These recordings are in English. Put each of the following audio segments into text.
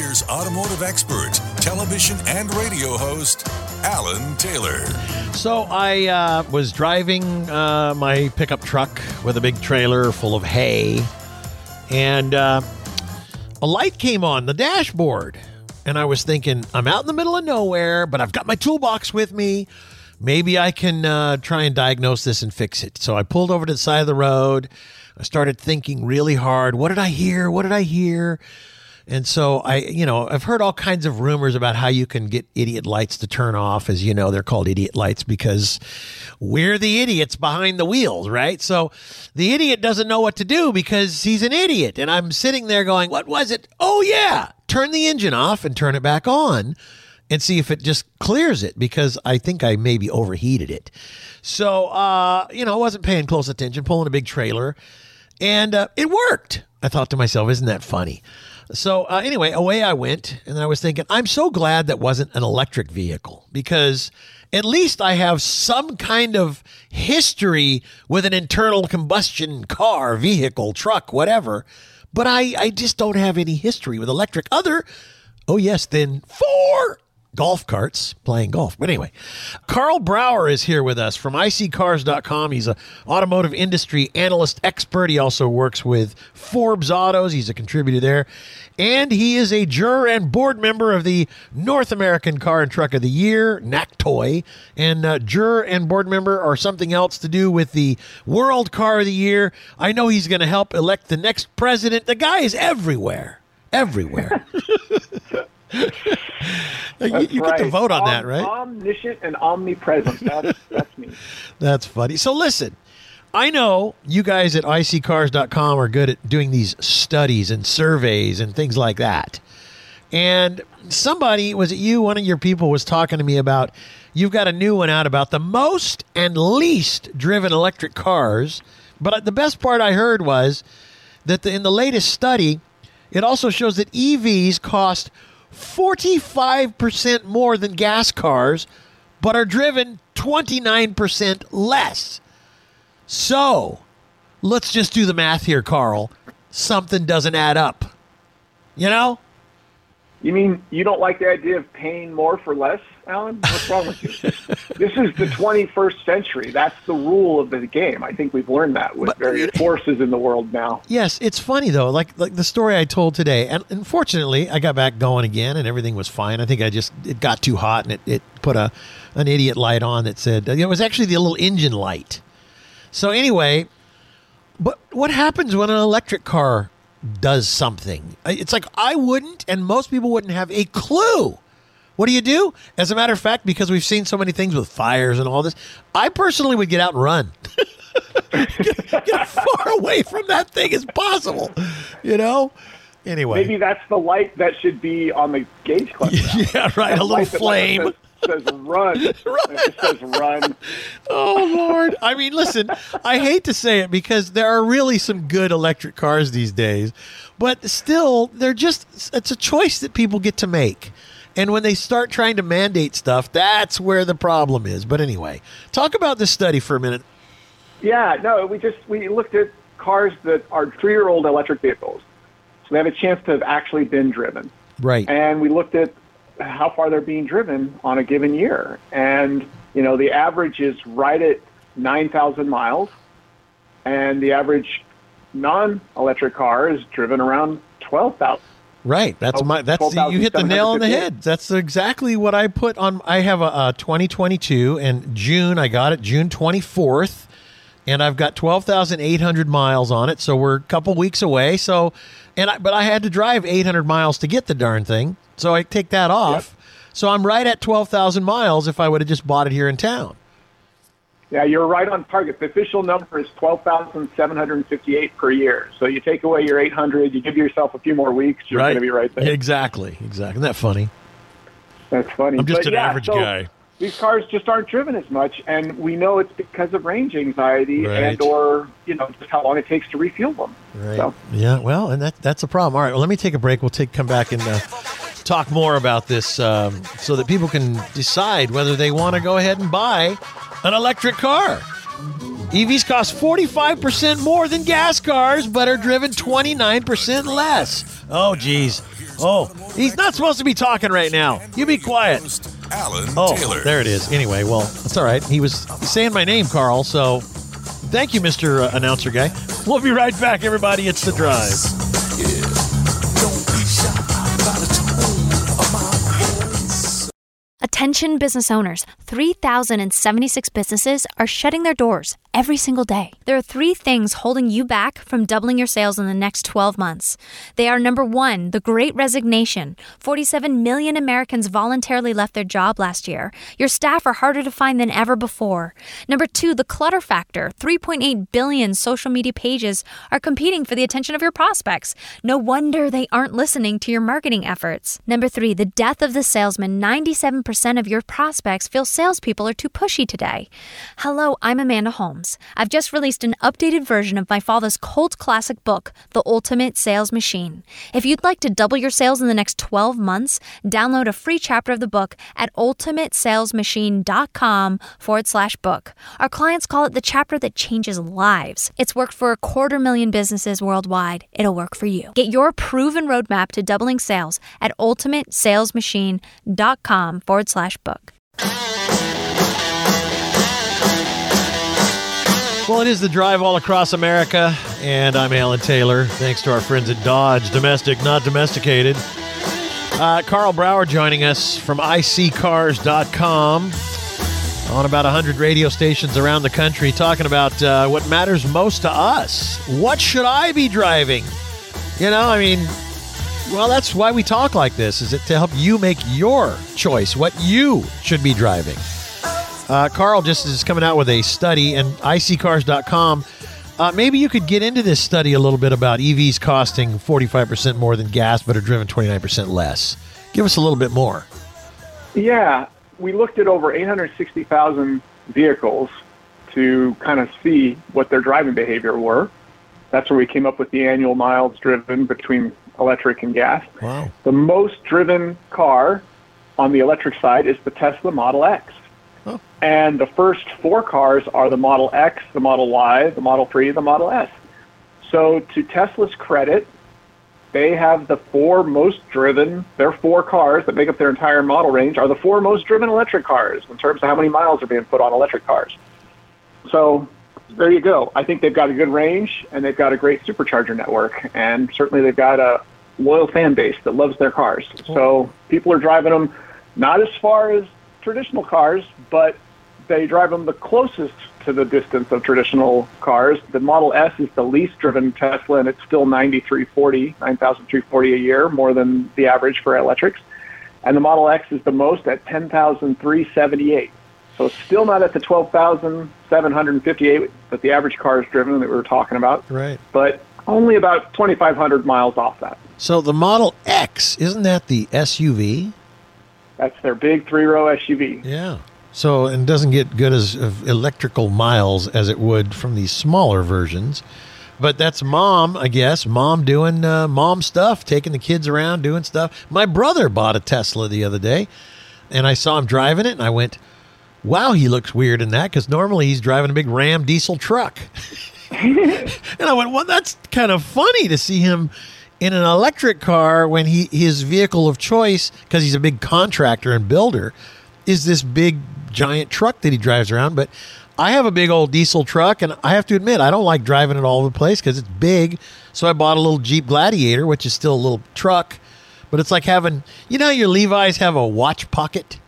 here's automotive expert, television and radio host, Alan Taylor. So I uh, was driving uh, my pickup truck with a big trailer full of hay, and uh, a light came on the dashboard. And I was thinking, I'm out in the middle of nowhere, but I've got my toolbox with me. Maybe I can uh, try and diagnose this and fix it. So I pulled over to the side of the road. I started thinking really hard. What did I hear? What did I hear? And so I, you know, I've heard all kinds of rumors about how you can get idiot lights to turn off. As you know, they're called idiot lights because we're the idiots behind the wheels, right? So the idiot doesn't know what to do because he's an idiot. And I'm sitting there going, what was it? Oh, yeah. Turn the engine off and turn it back on and see if it just clears it because I think I maybe overheated it. So, uh, you know, I wasn't paying close attention, pulling a big trailer, and uh, it worked. I thought to myself, isn't that funny? So uh, anyway, away I went, and I was thinking, I'm so glad that wasn't an electric vehicle because at least I have some kind of history with an internal combustion car, vehicle, truck, whatever. But I, I just don't have any history with electric other, oh yes, then four golf carts playing golf. But anyway, Karl Brauer is here with us from iSeeCars.com. He's an automotive industry analyst expert. He also works with Forbes Autos. He's a contributor there. And he is a juror and board member of the North American Car and Truck of the Year, NACTOY. And uh, juror and board member or something else to do with the World Car of the Year. I know he's going to help elect the next president. The guy is everywhere. Everywhere. you, you right. get to vote on Om- that, right? Omniscient and omnipresent. That's that's me. That's funny. So listen, I know you guys at iSeeCars.com are good at doing these studies and surveys and things like that. And somebody, was it you, one of your people was talking to me about you've got a new one out about the most and least driven electric cars. But the best part I heard was that the, in the latest study, it also shows that EVs cost 45% more than gas cars, but are driven 29% less. So, let's just do the math here, Karl. Something doesn't add up. You know? You mean you don't like the idea of paying more for less, Alan? What's wrong with you? this is the 21st century. That's the rule of the game. I think we've learned that with But- various forces in the world now. Yes, it's funny though. Like like the story I told today, and unfortunately, I got back going again, and everything was fine. I think I just it got too hot, and it, it put a an idiot light on that said it was actually the little engine light. So anyway, but what happens when an electric car does something? It's like I wouldn't, and most people wouldn't have a clue. What do you do? As a matter of fact, because we've seen so many things with fires and all this, I personally would get out and run. get, get as far away from that thing as possible. You know? Anyway. Maybe that's the light that should be on the gauge now. yeah, right. A little flame. Says, says run. It just says run. Oh Lord! I mean, listen. I hate to say it because there are really some good electric cars these days, but still, they're just—it's a choice that people get to make. And when they start trying to mandate stuff, that's where the problem is. But anyway, talk about this study for a minute. Yeah, no, we just we looked at cars that are three-year-old electric vehicles, so they have a chance to have actually been driven. Right. and we looked at how far they're being driven on a given year. And, you know, the average is right at 9,000 miles, and the average non electric car is driven around 12,000. Right. That's Oh, my. That's you hit the nail on the head. That's exactly what I put on. I have a, a 2022 and June. I got it June 24th, and I've got 12,800 miles on it. So we're a couple weeks away. So, and I, but I had to drive 800 miles to get the darn thing. So I take that off. So I'm right at 12,000 miles if I would have just bought it here in town. Yeah, you're right on target. The official number is 12,758 per year. So you take away your 800, you give yourself a few more weeks, you're going to be right there. Exactly. Exactly. Isn't that funny? That's funny. I'm just But an yeah, average so- guy. These cars just aren't driven as much, and we know it's because of range anxiety Right. and or you know just how long it takes to refuel them. Right. So, Yeah. Well, and that that's a problem. All right. Well, let me take a break. We'll take come back and uh, talk more about this um, so that people can decide whether they want to go ahead and buy an electric car. EVs cost 45% more than gas cars, but are driven 29% less. Oh, geez. Oh, he's not supposed to be talking right now. You be quiet. Alan Oh, Taylor. there it is. Anyway, well, that's all right. He was saying my name, Karl. So thank you, Mr. Uh, announcer guy. We'll be right back, everybody. It's The Drive. Attention business owners 3,076 businesses are shutting their doors every single day. There are three things holding you back from doubling your sales in the next 12 months. They are number one, the great resignation. 47 million Americans voluntarily left their job last year. Your staff are harder to find than ever before. Number two, the clutter factor. 3.8 billion social media pages are competing for the attention of your prospects. No wonder they aren't listening to your marketing efforts. Number three, the death of the salesman. 97% of your prospects feel salespeople are too pushy today. Hello, I'm Amanda Holmes. I've just released an updated version of my father's cult classic book, The Ultimate Sales Machine. If you'd like to double your sales in the next 12 months, download a free chapter of the book at ultimatesalesmachine.com forward slash book. Our clients call it the chapter that changes lives. It's worked for a quarter million businesses worldwide. It'll work for you. Get your proven roadmap to doubling sales at ultimatesalesmachine.com forward slash book. Well, it is the drive all across America, and I'm Alan Taylor. Thanks to our friends at Dodge, domestic, not domesticated. Uh, Karl Brauer joining us from iSeeCars.com on about 100 radio stations around the country talking about uh, what matters most to us. What should I be driving? You know, I mean, well, that's why we talk like this, is it to help you make your choice, what you should be driving. Uh, Karl just is coming out with a study, and iSeeCars.com. Uh, maybe you could get into this study a little bit about EVs costing 45% more than gas, but are driven 29% less. Give us a little bit more. yeah, we looked at over 860,000 vehicles to kind of see what their driving behavior were. That's where we came up with the annual miles driven between electric and gas. Wow. The most driven car on the electric side is the Tesla Model X. Oh. And the first four cars are the Model X, the Model Y, the Model 3, the Model S. So, to Tesla's credit, they have the four most driven, their four cars that make up their entire model range are the four most driven electric cars in terms of how many miles are being put on electric cars. So, there you go. I think they've got a good range and they've got a great supercharger network, and certainly they've got a loyal fan base that loves their cars. So people are driving them not as far as traditional cars, but they drive them the closest to the distance of traditional cars. The Model S is the least driven Tesla, and it's still 9,340, 9,340 a year, more than the average for electrics. And the Model X is the most at 10,378. So it's still not at the 12,758 that the average car is driven that we were talking about, Right. but only about 2,500 miles off that. So the Model X, isn't that the SUV? That's their big three-row SUV. Yeah. So and doesn't get good as of electrical miles as it would from these smaller versions. But that's mom, I guess. Mom doing uh, mom stuff, taking the kids around, doing stuff. My brother bought a Tesla the other day, and I saw him driving it, and I went, "Wow, he looks weird in that." Because normally he's driving a big Ram diesel truck. and I went, "Well, that's kind of funny to see him." In an electric car, when he his vehicle of choice, because he's a big contractor and builder, is this big giant truck that he drives around. But I have a big old diesel truck, and I have to admit, I don't like driving it all over the place because it's big. So I bought a little Jeep Gladiator, which is still a little truck, but it's like having, you know, your Levi's have a watch pocket,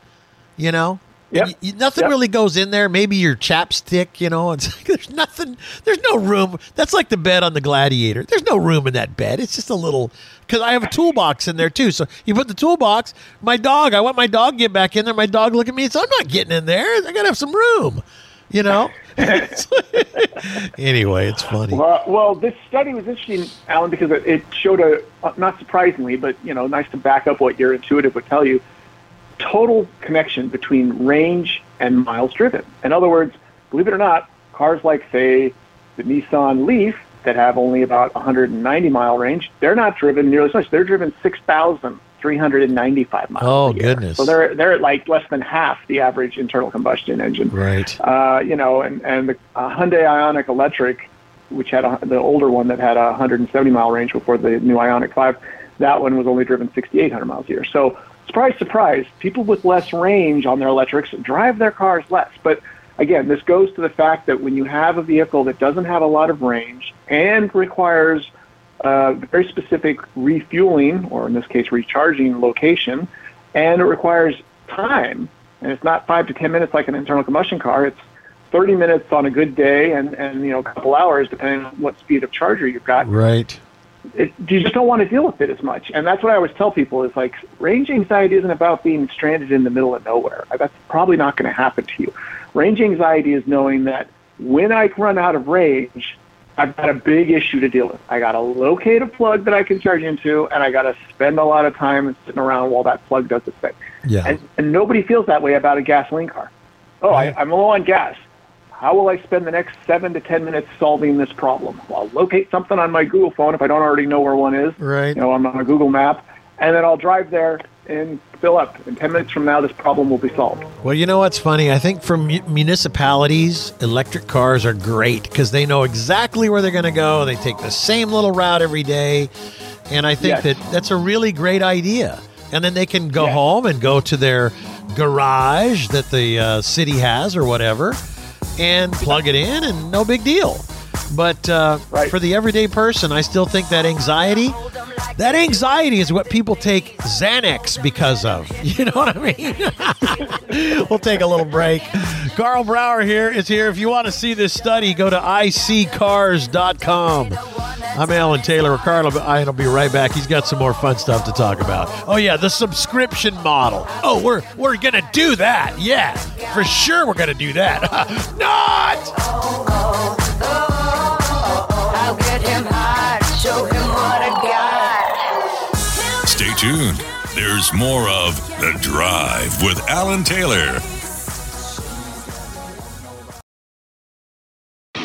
you know? Yep. And y- y- nothing Yep. really goes in there. Maybe your chapstick, you know. It's like there's nothing. There's no room. That's like the bed on the Gladiator. There's no room in that bed. It's just a little. Because I have a toolbox in there too. So you put the toolbox. My dog. I want my dog to get back in there. My dog look at me say, "I'm not getting in there. I gotta have some room." You know. anyway, it's funny. Well, well, this study was interesting, Alan, because it, showed a, not surprisingly, but you know, nice to back up what your intuitive would tell you. Total connection between range and miles driven. In other words, believe it or not, cars like, say, the Nissan Leaf that have only about 190 mile range, they're not driven nearly as much. They're driven 6,395 miles. Oh, a year. goodness. So they're they're at like less than half the average internal combustion engine. Right. Uh, you know, and and the uh, Hyundai Ioniq Electric, which had a, the older one that had a 170 mile range before the new Ioniq 5, that one was only driven 6,800 miles a year. So surprise, surprise, people with less range on their electrics drive their cars less. But again, this goes to the fact that when you have a vehicle that doesn't have a lot of range and requires uh, very specific refueling, or in this case, recharging location, and it requires time, and it's not five to ten minutes like an internal combustion car. It's 30 minutes on a good day, and and you know a couple hours depending on what speed of charger you've got Right. It, you just don't want to deal with it as much. And that's what I always tell people is like range anxiety isn't about being stranded in the middle of nowhere. That's probably not going to happen to you. Range anxiety is knowing that when I run out of range, I've got a big issue to deal with. I got to locate a plug that I can charge into, and I got to spend a lot of time sitting around while that plug does its thing. Yeah. And, and nobody feels that way about a gasoline car. Oh, I, I'm low on gas. How will I spend the next seven to ten minutes solving this problem? Well, I'll locate something on my Google phone if I don't already know where one is. Right. You know, I'm on a Google map, and then I'll drive there and fill up. In ten minutes from now, this problem will be solved. Well, you know what's funny? I think for mu- municipalities, electric cars are great because they know exactly where they're going to go. They take the same little route every day. And I think Yes. that that's a really great idea. And then they can go Yes. home and go to their garage that the uh, city has or whatever and plug it in and no big deal. But uh, Right. for the everyday person, I still think that anxiety, that anxiety is what people take Xanax because of. You know what I mean? we'll take a little break. Karl Brauer here is here. If you want to see this study, go to iSeeCars.com. I'm Alan Taylor. Karl I will be right back. He's got some more fun stuff to talk about. Oh yeah, the subscription model. Oh, we're we're gonna do that. Yeah, for sure we're gonna do that. Not. Get him high, show him what I got. Stay tuned. There's more of The Drive with Alan Taylor.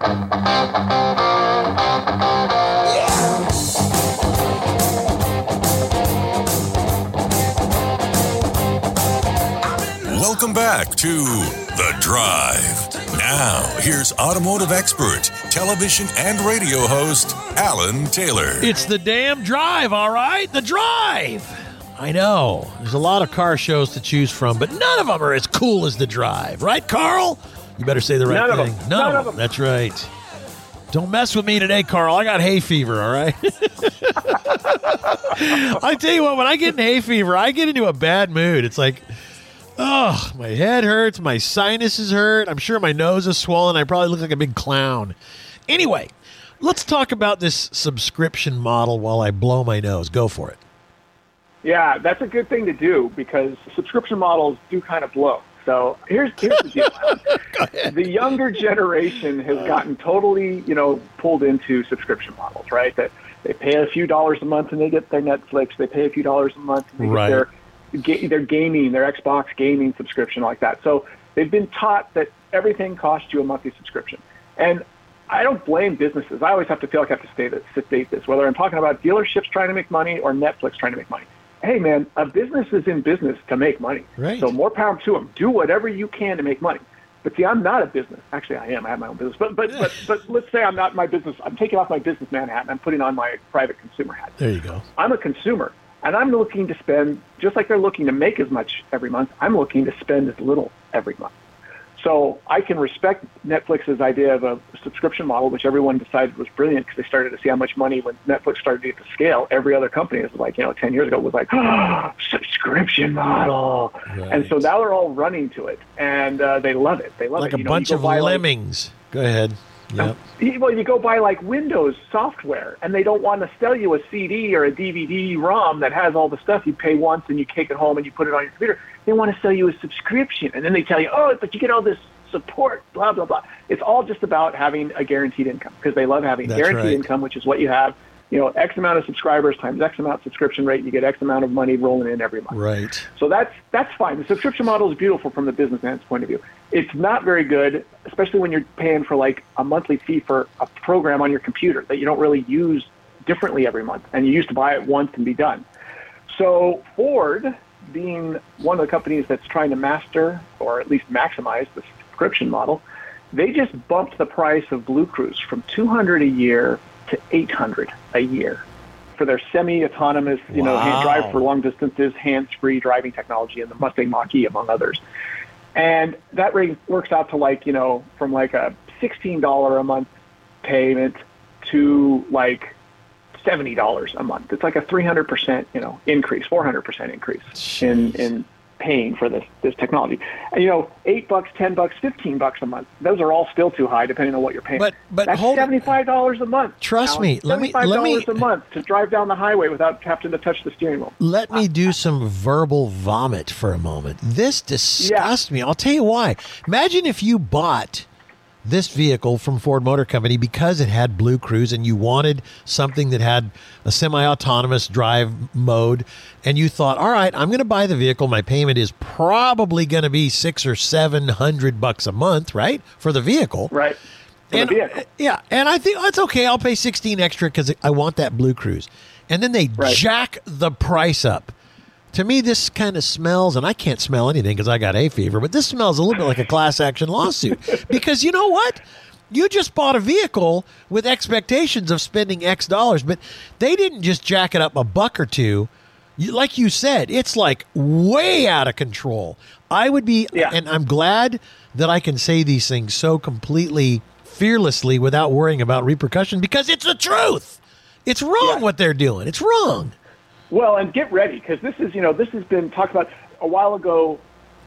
Welcome back to The Drive. Now, here's automotive expert, television and radio host, Alan Taylor. It's the damn drive, all right? The drive. I know. There's a lot of car shows to choose from, but none of them are as cool as the drive, right, Karl? You better say the right None of thing. them. None, None of of them. them. That's right. Don't mess with me today, Karl. I got hay fever, all right? I tell you what, when I get in hay fever, I get into a bad mood. It's like, oh, my head hurts, my sinuses hurt. I'm sure my nose is swollen. I probably look like a big clown. Anyway, let's talk about this subscription model while I blow my nose. Go for it. Yeah, that's a good thing to do because subscription models do kind of blow. So here's here's the deal. the younger generation has uh. gotten totally, you know, pulled into subscription models, right? That they pay a few dollars a month and they get their Netflix. They pay a few dollars a month and they Right. get their their gaming, their Xbox gaming subscription like that. So they've been taught that everything costs you a monthly subscription. And I don't blame businesses. I always have to feel like I have to state this, to state this, whether I'm talking about dealerships trying to make money or Netflix trying to make money. Hey, man, a business is in business to make money. Right. So more power to them. Do whatever you can to make money. But see, I'm not a business. Actually, I am. I have my own business. But but but, but let's say I'm not my business. I'm taking off my businessman hat and I'm putting on my private consumer hat. There you go. I'm a consumer, and I'm looking to spend just like they're looking to make as much every month. I'm looking to spend as little every month. So I can respect Netflix's idea of a subscription model, which everyone decided was brilliant because they started to see how much money when Netflix started to get to scale. Every other company is like, you know, 10 years ago was like, oh, subscription model. And so now they're all running to it and uh, they love it. They love like it. Like a know, bunch of buy, like- lemmings. Go ahead. Yep. well, you go buy like Windows software, and they don't want to sell you a CD or a DVD-ROM that has all the stuff. You pay once, and you take it home, and you put it on your computer. They want to sell you a subscription, and then they tell you, oh, but you get all this support, blah blah blah. It's all just about having a guaranteed income because they love having That's guaranteed right. income, which is what you have. You know, X amount of subscribers times X amount subscription rate, you get X amount of money rolling in every month. Right. So that's that's fine. The subscription model is beautiful from the business businessman's point of view. It's not very good, especially when you're paying for like a monthly fee for a program on your computer that you don't really use differently every month, and you used to buy it once and be done. So Ford, being one of the companies that's trying to master or at least maximize the subscription model, they just bumped the price of Blue Cruise from 200 a year to 800 a year for their semi-autonomous, you know, hand drive for long distances, hands-free driving technology, and the Mustang Mach-E, among others. And that rate works out to like, you know, from like a $16 a month payment to like $70 a month. It's like a 300%, you know, increase, 400% increase in, in paying for this, this technology. And, you know, eight bucks, 10 bucks, 15 bucks a month. Those are all still too high depending on what you're paying. But- but That's hold- $75 a month. Trust Alan. me, let me- let me- a month to drive down the highway without having to touch the steering wheel. Let me do some verbal vomit for a moment. This disgusts me. I'll tell you why. Imagine if you bought this vehicle from Ford Motor Company because it had Blue Cruise and you wanted something that had a semi autonomous drive mode, and you thought, all right, I'm going to buy the vehicle. My payment is probably going to be six or seven hundred bucks a month, right? For the vehicle. Right. And. Yeah, and I think that's okay. I'll pay sixteen extra because I want that Blue Cruise, and then they Right. jack the price up. To me, this kind of smells, and I can't smell anything because I got hay fever. But this smells a little bit like a class action lawsuit because you know what? You just bought a vehicle with expectations of spending X dollars, but they didn't just jack it up a buck or two. You, like you said, it's like way out of control. I would be, Yeah. and I'm glad that I can say these things so completely fearlessly without worrying about repercussion because it's the truth. It's wrong Yeah. what they're doing. It's wrong. Well, and get ready because this is, you know, this has been talked about a while ago.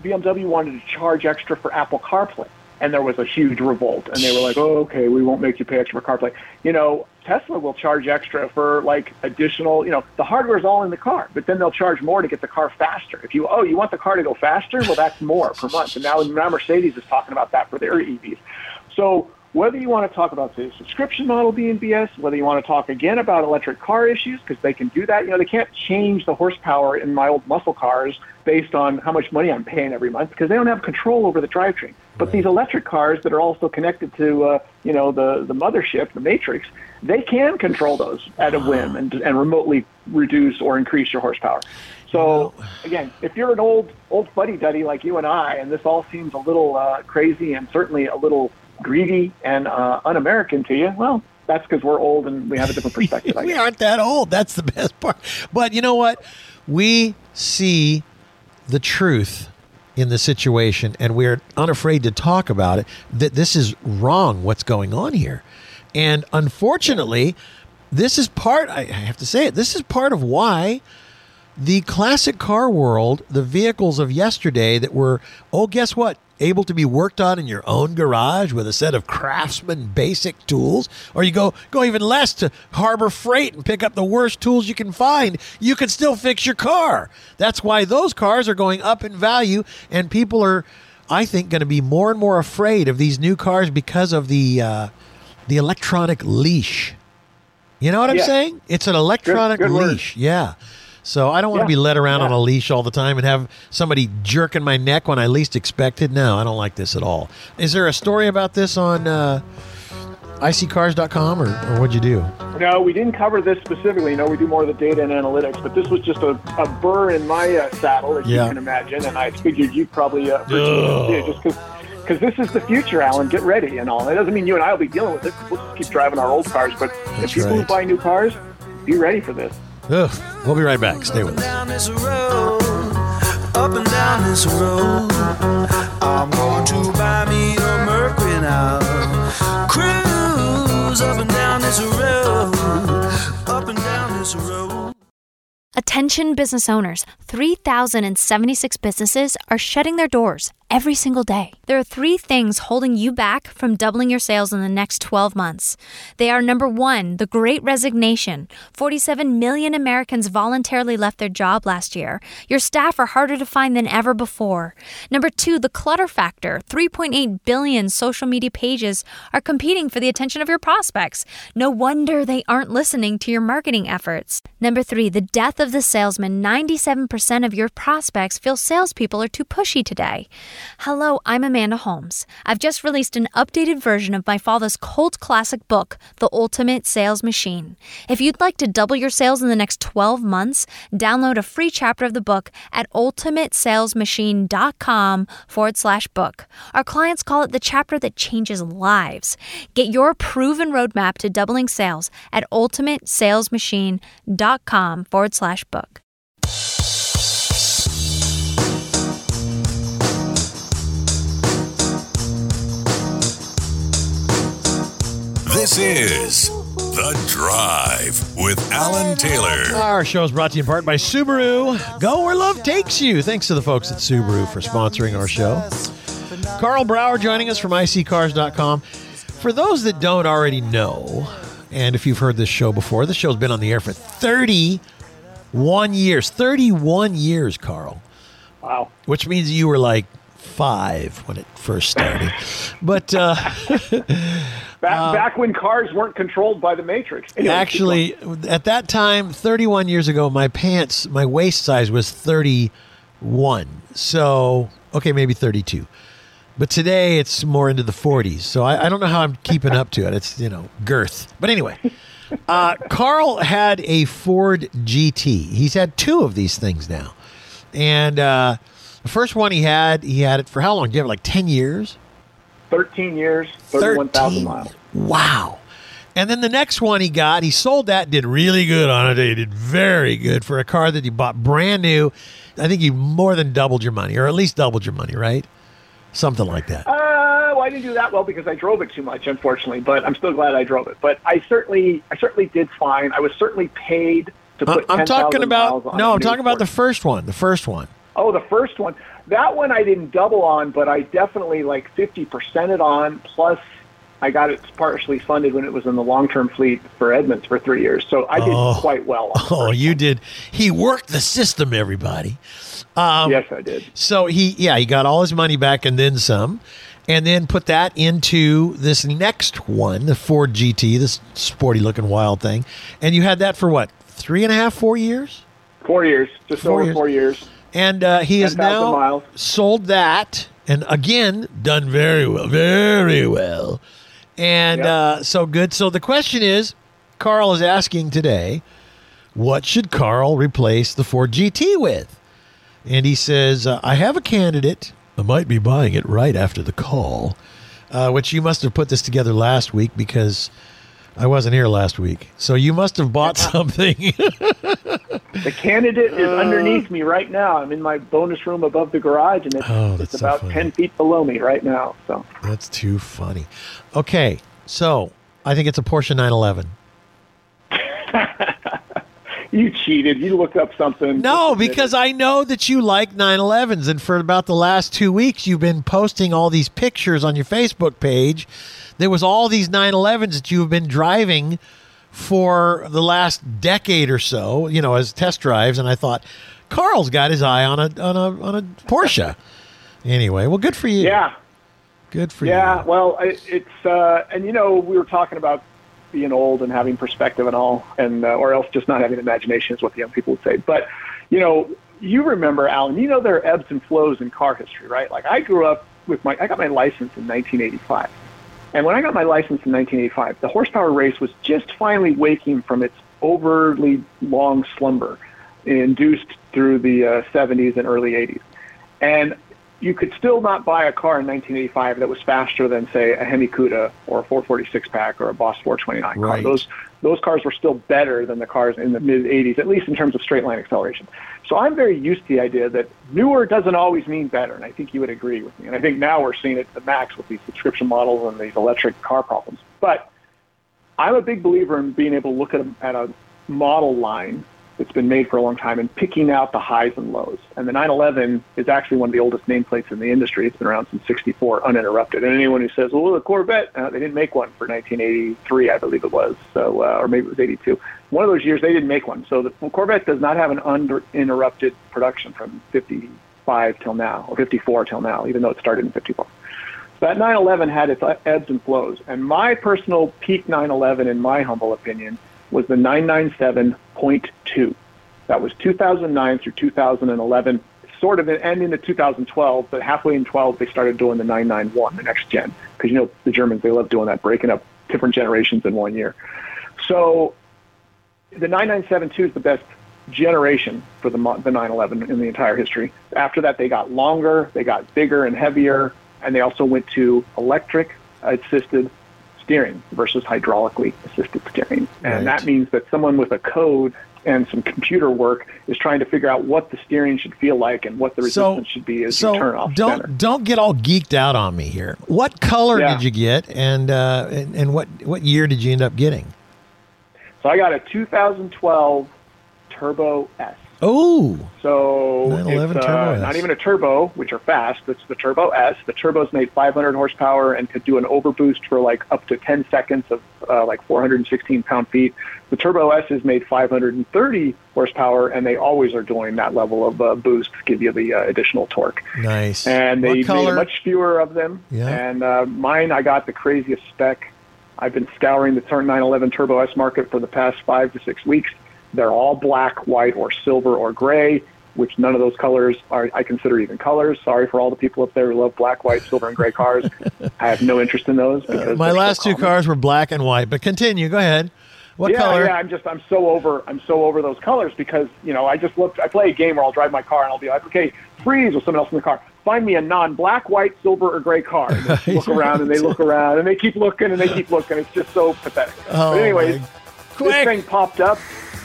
BMW wanted to charge extra for Apple CarPlay, and there was a huge revolt. And they were like, "Oh, okay, we won't make you pay extra for CarPlay." You know, Tesla will charge extra for like additional. You know, the hardware is all in the car, but then they'll charge more to get the car faster. If you, oh, you want the car to go faster, well, that's more per month. And now, now Mercedes is talking about that for their EVs. So whether you want to talk about the subscription model being BS, whether you want to talk again about electric car issues, because they can do that. You know, they can't change the horsepower in my old muscle cars based on how much money I'm paying every month because they don't have control over the drivetrain. But these electric cars that are also connected to, uh, you know, the, the mothership, the matrix, they can control those at a whim and, and remotely reduce or increase your horsepower. So again, if you're an old old fuddy duddy like you and I, and this all seems a little uh, crazy and certainly a little greedy and uh, un-American to you, well, that's because we're old and we have a different perspective. We aren't that old. That's the best part. But you know what? We see the truth in the situation and we're unafraid to talk about it that this is wrong what's going on here. And unfortunately, this is part I have to say it. This is part of why the classic car world, the vehicles of yesterday that were, oh, guess what? Able to be worked on in your own garage with a set of craftsman basic tools, or you go go even less to Harbor Freight and pick up the worst tools you can find. You can still fix your car. That's why those cars are going up in value, and people are, I think, going to be more and more afraid of these new cars because of the uh, the electronic leash. You know what I'm saying? It's an electronic good word. leash. Yeah. So I don't want to be led around on a leash all the time and have somebody jerking my neck when I least expected. No, I don't like this at all. Is there a story about this on uh, iSeeCars.com or, or what'd you do? No, we didn't cover this specifically. You know, we do more of the data and analytics, but this was just a, a burr in my uh, saddle, as Yeah. you can imagine. And I figured you probably uh, yeah, just because because this is the future, Alan. Get ready and all. It doesn't mean you and I will be dealing with it. We'll just keep driving our old cars. But That's if people who right. buy new cars, be ready for this. Ugh. We'll be right back. Stay with us. down this road. up and down this road. I'm going to buy me a Mercury now. Cruise up and down this road, up and down this road. Attention business owners 3,076 businesses are shutting their doors every single day. There are three things holding you back from doubling your sales in the next 12 months. They are number one, the great resignation. 47 million Americans voluntarily left their job last year. Your staff are harder to find than ever before. Number two, the clutter factor. 3.8 billion social media pages are competing for the attention of your prospects. No wonder they aren't listening to your marketing efforts. Number three, the death of the salesman. 97% of your prospects feel salespeople are too pushy today. Hello, I'm Amanda Holmes. I've just released an updated version of my father's cult classic book, The Ultimate Sales Machine. If you'd like to double your sales in the next 12 months, download a free chapter of the book at ultimatesalesmachine.com forward slash book. Our clients call it the chapter that changes lives. Get your proven roadmap to doubling sales at ultimatesalesmachine.com forward slash book. This is The Drive with Alan Taylor. Our show is brought to you in part by Subaru. Go where love takes you. Thanks to the folks at Subaru for sponsoring our show. Karl Brauer joining us from iSeeCars.com. For those that don't already know, and if you've heard this show before, this show's been on the air for 31 years. 31 years, Karl. Wow. Which means you were like five when it first started. but uh, Back, back when cars weren't controlled by the Matrix. Anyway, Actually, at that time, 31 years ago, my pants, my waist size was 31. So, okay, maybe 32. But today it's more into the 40s. So I, I don't know how I'm keeping up to it. It's, you know, girth. But anyway, uh, Karl had a Ford GT. He's had two of these things now. And uh, the first one he had, he had it for how long? Do you have it like 10 years? 13 years, 31,000 miles. Wow. And then the next one he got, he sold that, did really good on it. He did very good for a car that he bought brand new. I think you more than doubled your money, or at least doubled your money, right? Something like that. Uh, well, I didn't do that well because I drove it too much, unfortunately. But I'm still glad I drove it. But I certainly, I certainly did fine. I was certainly paid to Uh, put. I'm 10,000 talking about no, I'm talking about the first one. The first one. Oh, the first one. That one I didn't double on, but I definitely like 50% it on. Plus, I got it partially funded when it was in the long-term fleet for Edmunds for three years. So I did Oh. quite well. On Oh, you one. did. He worked the system, everybody. Um, yes, I did. So he, yeah, he got all his money back and then some, and then put that into this next one, the Ford GT, this sporty looking wild thing. And you had that for what, three and a half, four years? Four years, just Four over years. four years. And uh, he has now miles. sold that, and again done very well, very well, and Yep. uh, so good. So the question is, Karl is asking today, what should Karl replace the Ford GT with? And he says, uh, I have a candidate. I might be buying it right after the call, uh, which you must have put this together last week because I wasn't here last week. So you must have bought something. The candidate is Uh. underneath me right now. I'm in my bonus room above the garage, and it's, Oh, it's so about funny. 10 feet below me right now. So That's too funny. Okay, so I think it's a Porsche 911. you cheated. You looked up something. No, because I know that you like 911s, and for about the last two weeks, you've been posting all these pictures on your Facebook page. There was all these 911s that you've been driving for the last decade or so, you know, as test drives, and I thought Karl's got his eye on a on a on a Porsche. Anyway, well, good for you. Yeah. good for Yeah, you. Yeah, well, it, it's uh, and you know we were talking about being old and having perspective and all, and uh, or else just not having imagination is what the young people would say. But you know, you remember Alan. You know there are ebbs and flows in car history, right? Like I grew up with my I got my license in 1985, and when I got my license in 1985, the horsepower race was just finally waking from its overly long slumber induced through the uh, 70s and early 80s, and you could still not buy a car in 1985 that was faster than, say, a Hemi Cuda or a 446 pack or a Boss 429 car. Right. Those those cars were still better than the cars in the mid 80s, at least in terms of straight line acceleration. So I'm very used to the idea that newer doesn't always mean better, and I think you would agree with me. And I think now we're seeing it to the max with these subscription models and these electric car problems. But I'm a big believer in being able to look at a, at a model line that's been made for a long time and picking out the highs and lows. And the 911 is actually one of the oldest nameplates in the industry. It's been around since 64, uninterrupted. And anyone who says, well, the Corvette, uh, they didn't make one for 1983, I believe it was, so uh, or maybe it was 82. One of those years, they didn't make one. So the Corvette does not have an uninterrupted production from 55 till now, or 54 till now, even though it started in 54. That 911 had its ebbs and flows. And my personal peak 911, in my humble opinion, was the 997.2. That was 2009 through 2011, sort of and into 2012, but halfway in 12 they started doing the 991, the next gen, because you know the Germans they love doing that, breaking up different generations in one year. So the 9972 is the best generation for the the 911 in the entire history. After that, they got longer, they got bigger and heavier, and they also went to electric assisted steering versus hydraulically assisted steering. And Right. that means that someone with a code and some computer work is trying to figure out what the steering should feel like and what the So, resistance should be as so you turn off don't center. don't get all geeked out on me here. What color Yeah. did you get, and, uh, and and what what year did you end up getting? So I got a 2012 Turbo S. Oh, So 911 it's uh, not even a turbo, which are fast. It's the Turbo S. The turbos made 500 horsepower and could do an overboost for like up to 10 seconds of uh, like 416 pound feet. The Turbo S is made 530 horsepower, and they always are doing that level of uh, boost to give you the uh, additional torque. nice. And they made much fewer of them. Yeah. And uh, mine, I got the craziest spec. I've been scouring the Turn 911 Turbo S market for the past five to six weeks. They're all black, white, or silver or gray, which none of those colors are I consider even colors. Sorry for all the people up there who love black, white, silver, and gray cars. I have no interest in those uh, because My they're so last two common. cars were black and white, but continue. Go ahead. What yeah, color? Yeah, I'm just I'm so over I'm so over those colors because you know I just look I play a game where I'll drive my car and I'll be like okay freeze with someone else in the car find me a non-black white silver or gray car they look around and they look around and they keep looking and they keep looking it's just so pathetic. Oh, but anyways, this thing popped up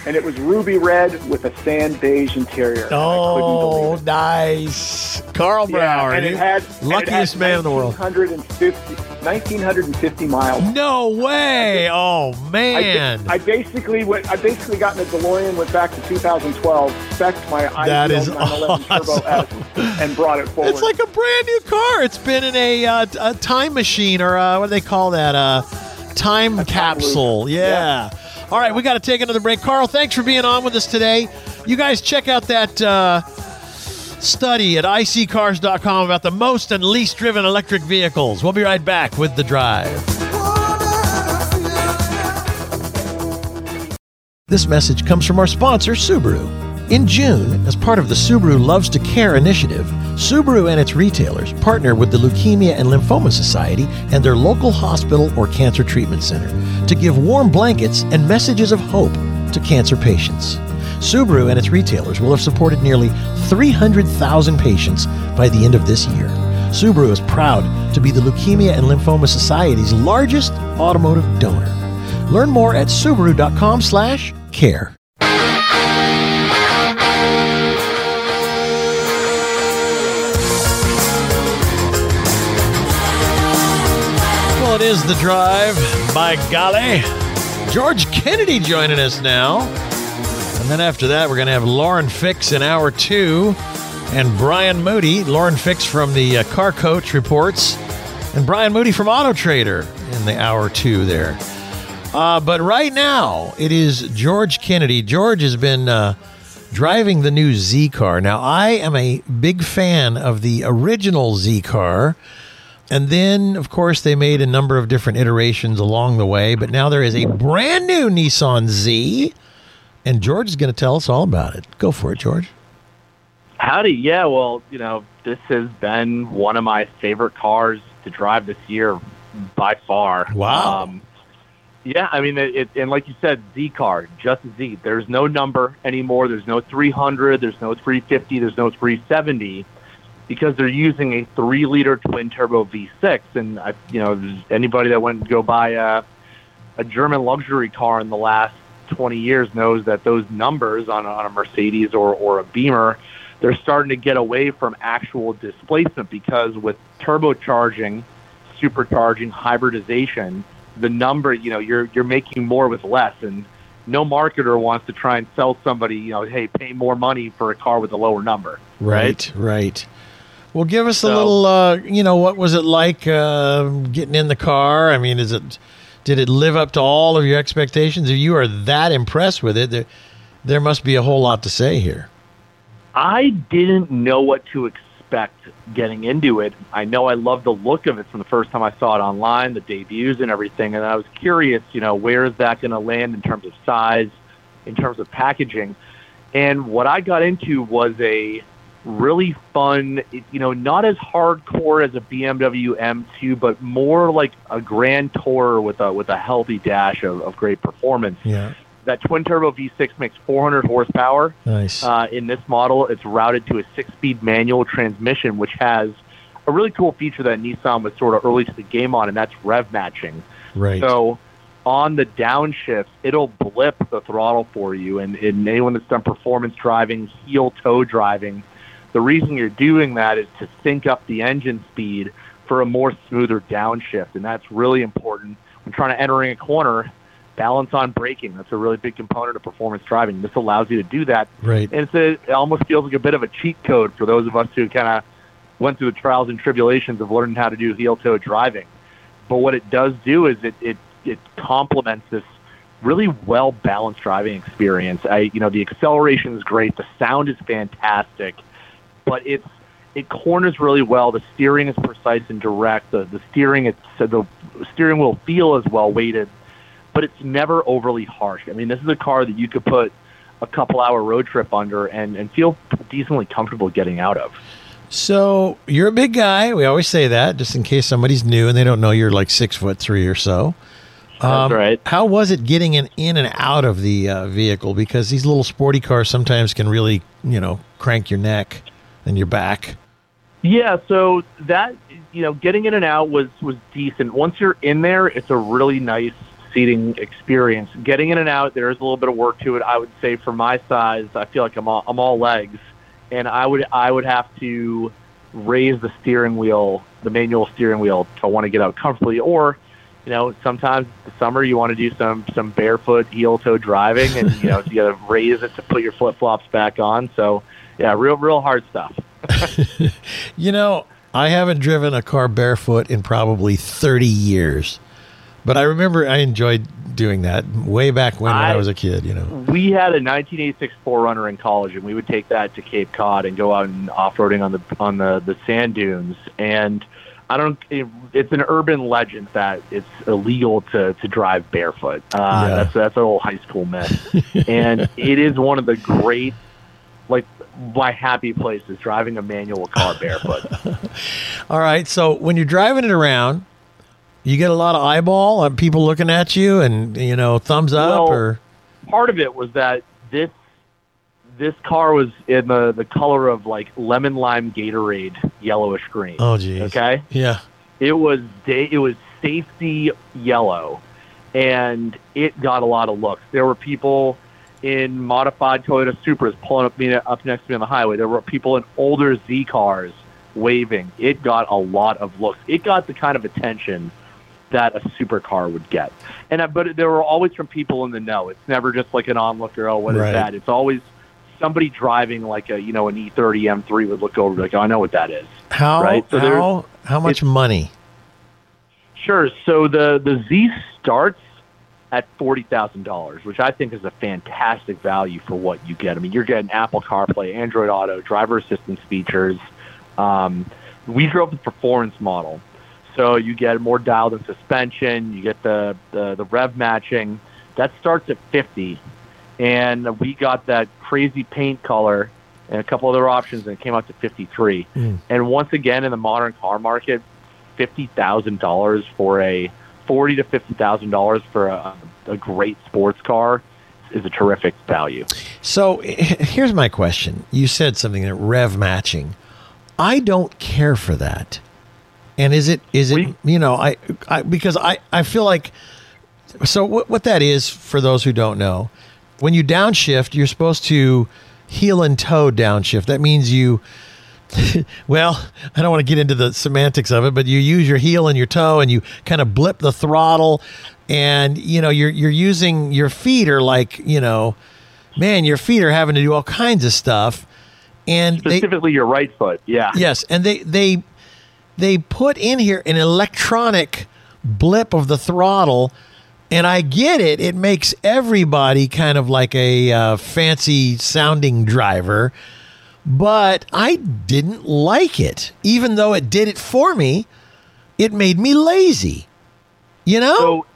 and it was ruby red with a sand beige interior. and I couldn't believe Oh, nice. Karl Brauer. Yeah, and it had and it luckiest had man in the world. 1950, 1950 miles. No way. Oh, man. I basically went. I basically got in a DeLorean, went back to 2012, spec'd my That is 911 Turbo. S, and brought it forward. It's like a brand new car. It's been in a, uh, a time machine or uh, what do they call that? Uh, time time capsule. loop. Yeah. All right, we got to take another break. Karl, thanks for being on with us today. You guys check out that uh, study at iSeeCars.com about the most and least driven electric vehicles. We'll be right back with The Drive. This message comes from our sponsor, Subaru. In June, as part of the Subaru Loves to Care initiative, Subaru and its retailers partner with the Leukemia and Lymphoma Society and their local hospital or cancer treatment center to give warm blankets and messages of hope to cancer patients. Subaru and its retailers will have supported nearly 300,000 patients by the end of this year. Subaru is proud to be the Leukemia and Lymphoma Society's largest automotive donor. Learn more at subaru.com/care. It is the drive. By golly, George Kennedy joining us now, and then after that, we're going to have Lauren Fix in hour two, and Brian Moody. Lauren Fix from the uh, Car Coach reports, and Brian Moody from Auto Trader in the hour two there. Uh, but right now, it is George Kennedy. George has been uh, driving the new Z car. Now, I am a big fan of the original Z car. And then, of course, they made a number of different iterations along the way. But now there is a brand new Nissan Z. And George is going to tell us all about it. Go for it, George. Howdy. Yeah, well, you know, this has been one of my favorite cars to drive this year by far. Wow. Um, yeah, I mean, it, it, and like you said, Z car, just Z. There's no number anymore. There's no 300. There's no 350. There's no 370. Because they're using a three-liter twin-turbo V6. And I, you know, anybody that went and go buy a, a German luxury car in the last 20 years knows that those numbers on, a- on a Mercedes or, or a Beamer, they're starting to get away from actual displacement because with turbocharging, supercharging, hybridization, the number, you know, you're you're making more with less, and no marketer wants to try and sell somebody, you know, hey, pay more money for a car with a lower number. Right, right. Well, give us a little. Uh, you know, what was it like uh, getting in the car? I mean, is it did it live up to all of your expectations? If you are that impressed with it, there, there must be a whole lot to say here. I didn't know what to expect getting into it. I know I loved the look of it from the first time I saw it online, the debuts and everything, and I was curious, you know, where is that going to land in terms of size, in terms of packaging. And what I got into was a really fun, you know, not as hardcore as a BMW M2, but more like a Grand Tourer with a with a healthy dash of, of great performance. Yeah, That twin turbo V6 makes 400 horsepower. nice. Uh, in this model, it's routed to a six-speed manual transmission, which has a really cool feature that Nissan was sort of early to the game on, and that's rev matching. right. So on the downshift, it'll blip the throttle for you. And, and anyone that's done performance driving, heel toe driving, the reason you're doing that is to sync up the engine speed for a more smoother downshift. And that's really important when trying to entering a corner. Balance on braking. That's a really big component of performance driving. This allows you to do that right. and it's a, it almost feels like a bit of a cheat code for those of us who kind of went through the trials and tribulations of learning how to do heel toe driving. But what it does do is it it, it complements this really well balanced driving experience. I you know the acceleration is great, the sound is fantastic, but it's it corners really well. The steering is precise and direct. The the steering it's the steering wheel feel is well weighted, but it's never overly harsh. I mean, this is a car that you could put a couple hour road trip under and, and feel decently comfortable getting out of. So you're a big guy. We always say that, just in case somebody's new and they don't know you're like six foot three or so. Um, That's right. How was it getting in, in and out of the uh, vehicle? Because these little sporty cars sometimes can really, you know, crank your neck and you're back. Yeah, so that you know, getting in and out was was decent. Once you're in there, it's a really nice seating experience. Getting in and out, there is a little bit of work to it. I would say for my size, I feel like I'm all I'm all legs, and I would I would have to raise the steering wheel, the manual steering wheel, to want to get out comfortably. Or, you know, sometimes the summer you want to do some some barefoot heel toe driving, and you know you got to raise it to put your flip flops back on. So yeah, real real hard stuff. You know, I haven't driven a car barefoot in probably 30 years. But I remember I enjoyed doing that way back when, when I I- was a kid, you know. We had a 1986 4Runner in college, and we would take that to Cape Cod and go out and off-roading on the on the the sand dunes. And I don't. It, it's an urban legend that it's illegal to to drive barefoot. Uh, Yeah. That's that's an old high school myth, and it is one of the great, like my happy place is driving a manual car barefoot. All right. So when you're driving it around, you get a lot of eyeball, uh, people looking at you and, you know, thumbs up Well, or. part of it was that this this car was in the the color of like lemon lime Gatorade yellowish green. Oh, geez. Okay. Yeah. It was day. It was safety yellow, and it got a lot of looks. There were people in modified Toyota Supras pulling up me up next to me on the highway. There were people in older Z cars waving. It got a lot of looks. It got the kind of attention that a supercar would get. And uh, but there were always from people in the know. It's never just like an onlooker. Oh, what is Right. that? It's always somebody driving like a you know an E E30 M3 would look over like, oh, I know what that is. How, Right, so how, how much money? Sure. So the the Z starts at forty thousand dollars, which I think is a fantastic value for what you get. I mean, you're getting Apple CarPlay, Android Auto, driver assistance features. Um, we drove the performance model, so you get more dialed in suspension. You get the the, the rev matching. That starts at fifty, and we got that crazy paint color and a couple other options, and it came out to fifty three. Mm. And once again, in the modern car market, fifty thousand dollars for a forty to fifty thousand dollars for a, a great sports car is a terrific value. So here's my question. You said something that rev matching. I don't care for that. And is it is it you know I, I because I I feel like so what what that is for those who don't know, when you downshift, you're supposed to heel and toe downshift. That means you well, I don't want to get into the semantics of it, but you use your heel and your toe and you kind of blip the throttle and you know you're you're using your feet are like, you know, man, your feet are having to do all kinds of stuff. And they, Specifically, your right foot. Yeah. Yes, and they they they put in here an electronic blip of the throttle, and I get it. It makes everybody kind of like a uh, fancy sounding driver, but I didn't like it. Even though it did it for me, it made me lazy. You know? So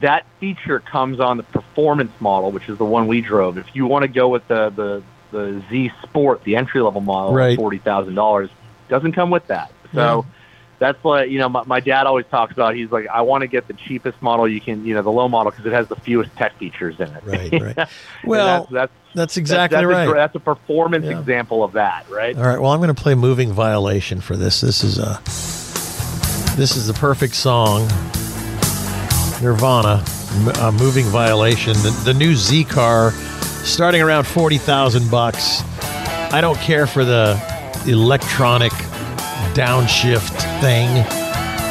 that feature comes on the performance model, which is the one we drove. If you want to go with the the, the Z Sport, the entry level model, Right. forty thousand dollars, doesn't come with that. So that's what you know. My, my dad always talks about. He's like, I want to get the cheapest model you can, you know, the low model because it has the fewest tech features in it. Right, right. Well, that's, that's that's exactly that's, right. A, that's a performance Yeah. example of that, right? All right. Well, I'm going to play "Moving Violation" for this. This is a this is the perfect song. Nirvana, uh, "Moving Violation," the, the new Z car, starting around forty thousand bucks. I don't care for the electronic downshift thing.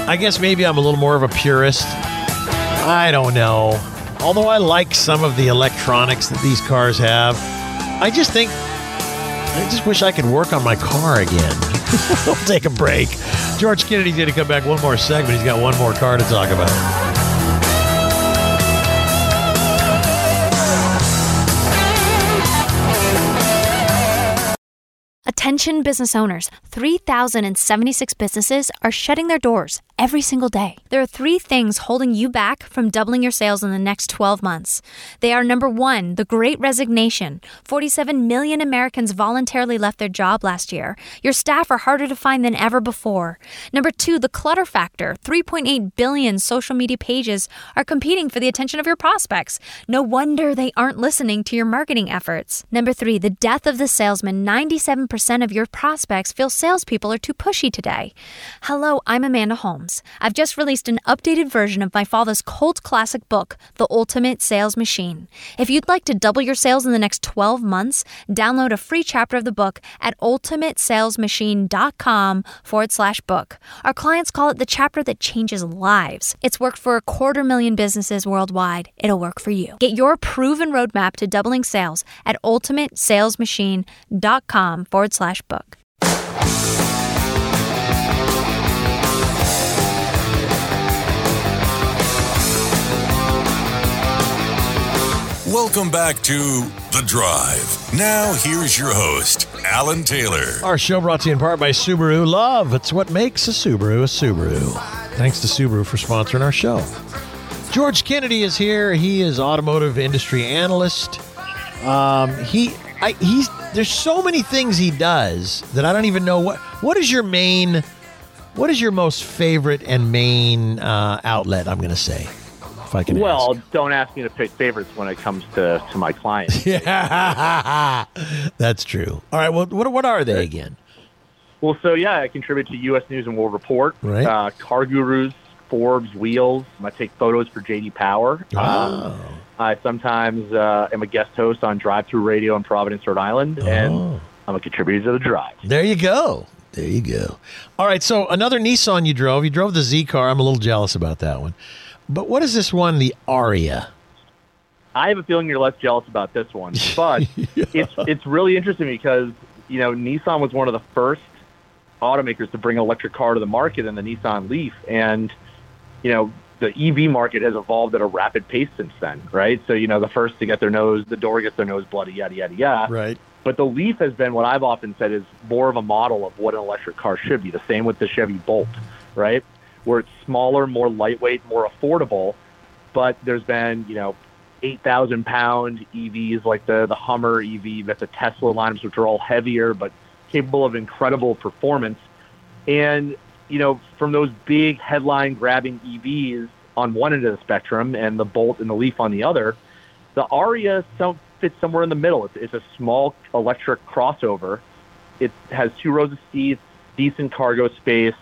I guess maybe I'm a little more of a purist. I don't know. Although I like some of the electronics that these cars have, I just think I just wish I could work on my car again. we'll take a break. George Kennedy's going to come back one more segment. He's got one more car to talk about. Attention business owners 3,076 businesses are shutting their doors every single day. There are three things holding you back from doubling your sales in the next 12 months. They are number one, the great resignation. 47 million Americans voluntarily left their job last year. Your staff are harder to find than ever before. Number two, the clutter factor. 3.8 billion social media pages are competing for the attention of your prospects. No wonder they aren't listening to your marketing efforts. Number three, the death of the salesman. 97% of your prospects feel salespeople are too pushy today. Hello, I'm Amanda Holmes. I've just released an updated version of my father's cult classic book, The Ultimate Sales Machine. If you'd like to double your sales in the next 12 months, download a free chapter of the book at ultimatesalesmachine.com forward slash book. Our clients call it the chapter that changes lives. It's worked for a quarter million businesses worldwide. It'll work for you. Get your proven roadmap to doubling sales at ultimatesalesmachine.com forward slash book. Welcome back to The Drive. Now, here's your host, Alan Taylor. Our show brought to you in part by Subaru Love. It's what makes a Subaru a Subaru. Thanks to Subaru for sponsoring our show. George Kennedy is here. He is automotive industry analyst. Um, he, I, he's there's so many things he does that I don't even know what. What is your main? What is your most favorite and main uh, outlet? I'm going to say, if I can. Well, don't ask me to pick favorites when it comes to, to my clients. yeah, that's true. All right. Well, what what are they again? Well, so yeah, I contribute to U.S. News and World Report, Right. uh, Car Gurus, Forbes, Wheels. I take photos for JD Power. Um, Oh. I sometimes uh, am a guest host on Drive Through Radio in Providence, Rhode Island, Oh. and I'm a contributor to the Drive. There you go. There you go. All right. So another Nissan you drove. You drove the Z car. I'm a little jealous about that one. But what is this one? The Ariya. I have a feeling you're less jealous about this one, but it's it's really interesting because you know Nissan was one of the first automakers to bring an electric car to the market in the Nissan Leaf, and you know the EV market has evolved at a rapid pace since then, right? So you know the first to get their nose, the door gets their nose bloody, yada yada yada. Right. But the Leaf has been what I've often said is more of a model of what an electric car should be. The same with the Chevy Bolt, right? Where it's smaller, more lightweight, more affordable, but there's been, you know, 8,000 pound EVs like the, the Hummer EV, that's the Tesla lineups, which are all heavier but capable of incredible performance. And, you know, from those big headline grabbing EVs on one end of the spectrum and the Bolt and the Leaf on the other, the Ariya fits somewhere in the middle. It's, it's a small electric crossover It has two rows of seats, decent cargo space,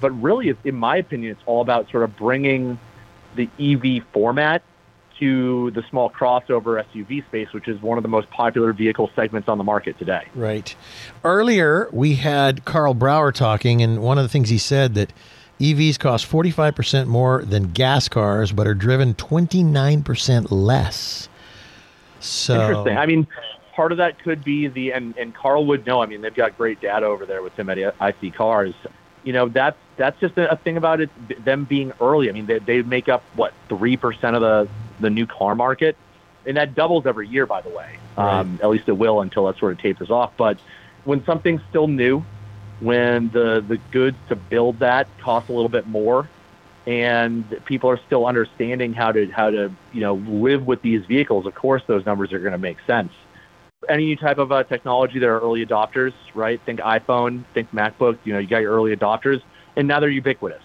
but really, in my opinion, it's all about sort of bringing the EV format to the small crossover SUV space, which is one of the most popular vehicle segments on the market today. Right. Earlier, we had Karl Brauer talking, and one of the things he said that EVs cost 45% more than gas cars, but are driven 29% less. So Interesting. I mean, part of that could be the and and Karl would know. I mean, they've got great data over there with him at iSeeCars. You know, that's that's just a, thing about it. Them being early. I mean, they they make up what three percent of the the new car market, and that doubles every year. By the way, um, at least it will until that sort of tapers off. But when something's still new, when the the goods to build that cost a little bit more, and people are still understanding how to how to you know live with these vehicles, of course those numbers are going to make sense. Any type of uh, technology, there are early adopters, right? Think iPhone, think MacBook. You know, you got your early adopters, and now they're ubiquitous.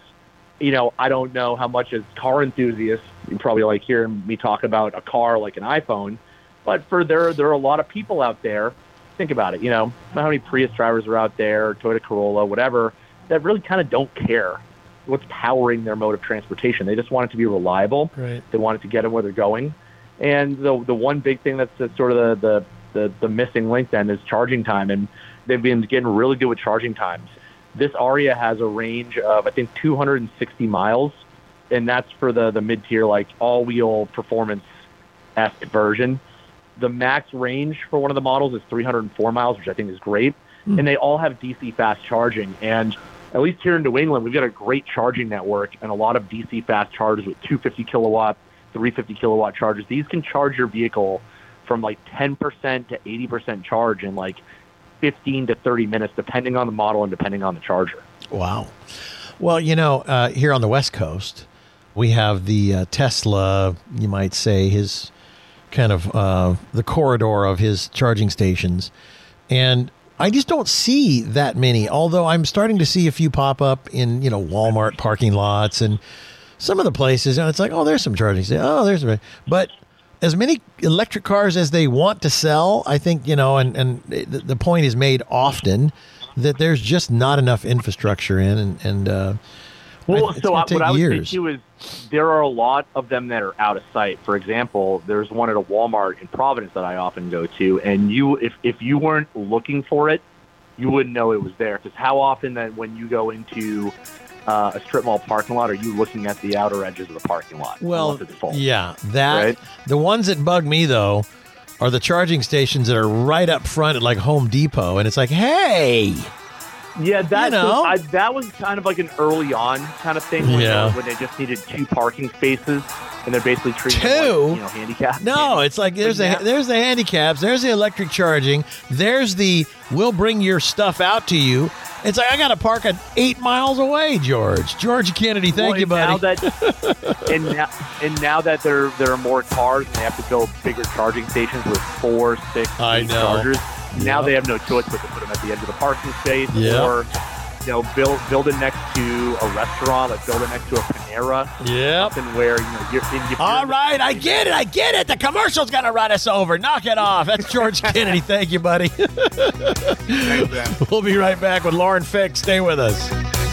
You know, I don't know how much as car enthusiasts you probably like hearing me talk about a car like an iPhone, but for there there are a lot of people out there. Think about it. You know, how many Prius drivers are out there, Toyota Corolla, whatever, that really kind of don't care what's powering their mode of transportation. They just want it to be reliable. Right. They want it to get them where they're going. And the the one big thing that's, that's sort of the, the the the missing link then is charging time, and they've been getting really good with charging times. This Ariya has a range of I think 260 miles, and that's for the the mid tier like all wheel performance esque version. The max range for one of the models is 304 miles, which I think is great, hmm. and they all have DC fast charging and at least here in New England, we've got a great charging network and a lot of DC fast chargers with 250 kilowatt, 350 kilowatt chargers. These can charge your vehicle from like 10% to 80% charge in like 15 to 30 minutes, depending on the model and depending on the charger. Wow. Well, you know, uh, here on the West Coast, we have the uh, Tesla, you might say, his kind of uh, the corridor of his charging stations. And I just don't see that many, although I'm starting to see a few pop up in, you know, Walmart parking lots and some of the places. And it's like, oh, there's some charging stations. Oh, there's some. But as many electric cars as they want to sell, I think, you know, and, and the point is made often that there's just not enough infrastructure in. And, and uh, Well, it's so I, what I would years. say too is there are a lot of them that are out of sight. For example, there's one at a Walmart in Providence that I often go to, and you, if if you weren't looking for it, you wouldn't know it was there. Because how often that when you go into uh, a strip mall parking lot, are you looking at the outer edges of the parking lot? Well, full? yeah, that Right? the ones that bug me though are the charging stations that are right up front at like Home Depot, and it's like, hey, Yeah, that You know? I, that was kind of like an early on kind of thing when, Yeah. when they just needed two parking spaces and they're basically treating Two? like, you know handicapped. no, it's like there's the there's the handicaps, there's the electric charging, there's the we'll bring your stuff out to you. It's like I got to park at eight miles away, George. George Kennedy, thank Well, you, buddy. Now that, and, now, and now that there there are more cars and they have to build bigger charging stations with four, six, I eight know. chargers, now Yep. they have no choice but to put them at the edge of the parking space Yep. or you know build build it next to a restaurant, like build it next to a Panera, Yeah. something where you know you're in. You're All right, I get it. I get it. The commercial's going to run us over. Knock it off. That's George Kennedy. Thank you, buddy. we'll be right back with Lauren Fix. Stay with us.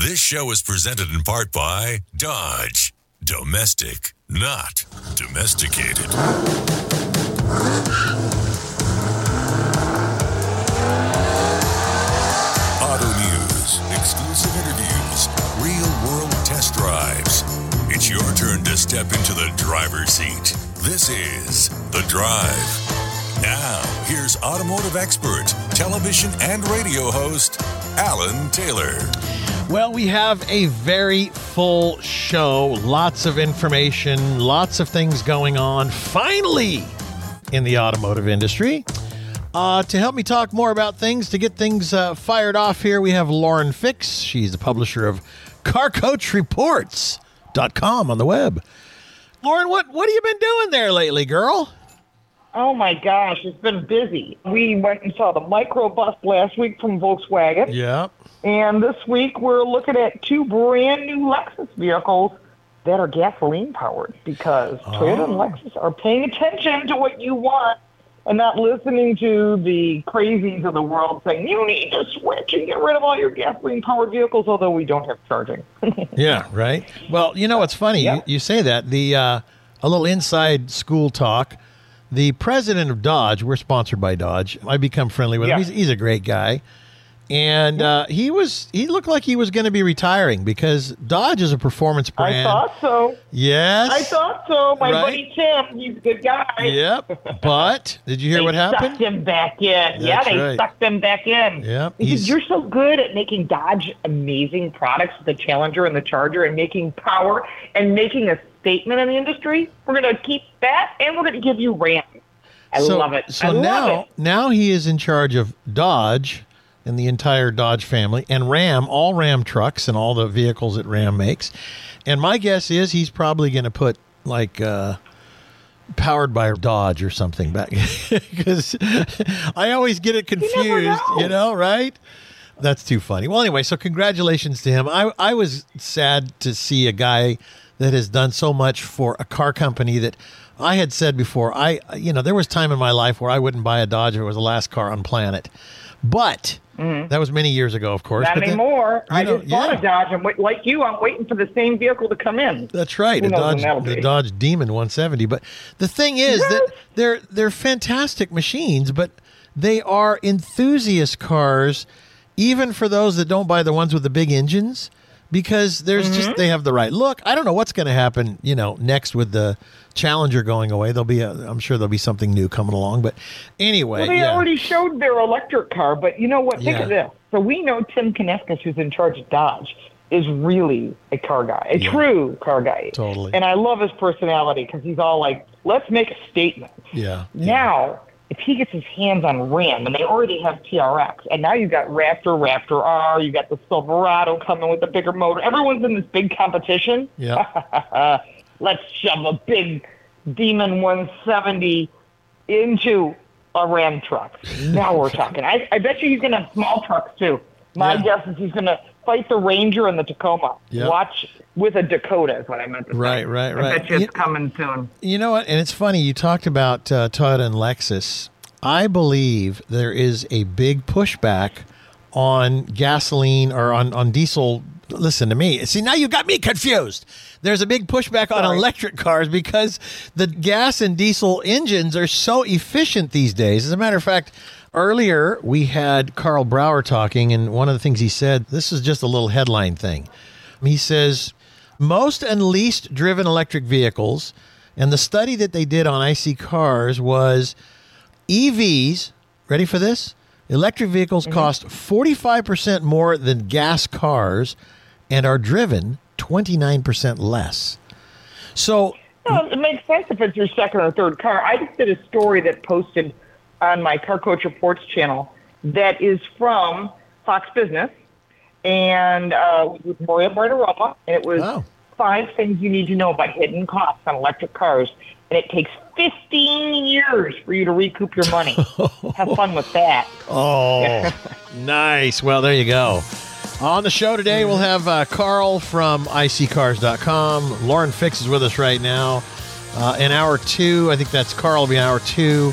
This show is presented in part by Dodge. Domestic, not domesticated. Auto news, exclusive interviews, real world test drives. It's your turn to step into the driver's seat. This is The Drive. Now, here's automotive expert, television and radio host, Alan Taylor. Well, we have a very full show, lots of information, lots of things going on finally in the automotive industry. Uh, to help me talk more about things, to get things uh, fired off here, we have Lauren Fix. She's the publisher of CarCoachReports.com on the web. Lauren, what, what have you been doing there lately, girl? Oh my gosh, it's been busy. We went and saw the microbus last week from Volkswagen, Yeah. and this week we're looking at two brand new Lexus vehicles that are gasoline powered because Toyota and Lexus are paying attention to what you want and not listening to the crazies of the world saying you need to switch and get rid of all your gasoline powered vehicles, although we don't have charging. Yeah, right. Well, you know what's funny? Yeah. You, you say that. The uh, a little inside school talk. The president of Dodge, we're sponsored by Dodge. I become friendly with him. He's, he's a great guy, and uh, he was he looked like he was going to be retiring because Dodge is a performance brand. I thought so. Yes, I thought so. My Right. buddy Tim, he's a good guy. Yep. But did you hear what happened? Sucked him back in. yeah, they right. sucked him back in. Yep, "You're so good at making Dodge amazing products, the Challenger and the Charger, and making power and making a statement in the industry. We're going to keep that, and we're going to give you Ram. I so, love it. So I now, love it. now he is in charge of Dodge and the entire Dodge family and Ram, all Ram trucks and all the vehicles that Ram makes. And my guess is he's probably going to put like uh, powered by Dodge or something back because I always get it confused. know. You know, right? That's too funny. Well, anyway, so congratulations to him. I I was sad to see a guy that has done so much for a car company that I had said before. I you know there was time in my life where I wouldn't buy a Dodge if it was the last car on planet, but Mm-hmm. that was many years ago, of course. Not anymore. you I know, just bought yeah. a Dodge, and wait, like you, I'm waiting for the same vehicle to come in. That's right, Who the Dodge, the. Dodge Demon 170. But the thing is that they're they're fantastic machines, but they are enthusiast cars, even for those that don't buy the ones with the big engines, because there's Mm-hmm. just they have the right look. I don't know what's going to happen, you know, next with the Challenger going away. There'll be, a, I'm sure there'll be something new coming along. But anyway, Well, they yeah. already showed their electric car, but you know what? Think Yeah. of this. So we know Tim Kuniskis, who's in charge of Dodge, is really a car guy, a true car guy. Totally. And I love his personality because he's all like, let's make a statement. yeah, Now, if he gets his hands on Ram, and they already have TRX, and now you've got Raptor, Raptor R, you got the Silverado coming with a bigger motor. Everyone's in this big competition. yeah. Let's shove a big Demon 170 into a Ram truck. Now we're talking. I, I bet you he's going to have small trucks too. My Yeah. guess is he's going to fight the Ranger and the Tacoma. Yeah. Watch with a Dakota is what I meant to say. Right, right, right. it's You- coming soon. You know what? And it's funny. You talked about uh, Toyota and Lexus. I believe there is a big pushback on gasoline or on, on diesel. Listen to me. See, now you got me confused. There's a big pushback on electric cars because the gas and diesel engines are so efficient these days. As a matter of fact, earlier we had Karl Brauer talking, and one of the things he said this is just a little headline thing. He says, most and least driven electric vehicles, and the study that they did on iSeeCars was EVs, ready for this? Electric vehicles mm-hmm. cost 45% more than gas cars and are driven 29% less. So, No, it makes sense if it's your second or third car. I just did a story that posted on my Car Coach Reports channel that is from Fox Business and uh, with Maria Bartiromo, and it was Oh. five things you need to know about hidden costs on electric cars. And it takes 15 years for you to recoup your money. Have fun with that. oh, nice. Well, there you go. On the show today, we'll have uh, Karl from iSeeCars.com. Lauren Fix is with us right now. Uh, in hour two, I think that's Karl will be in hour two.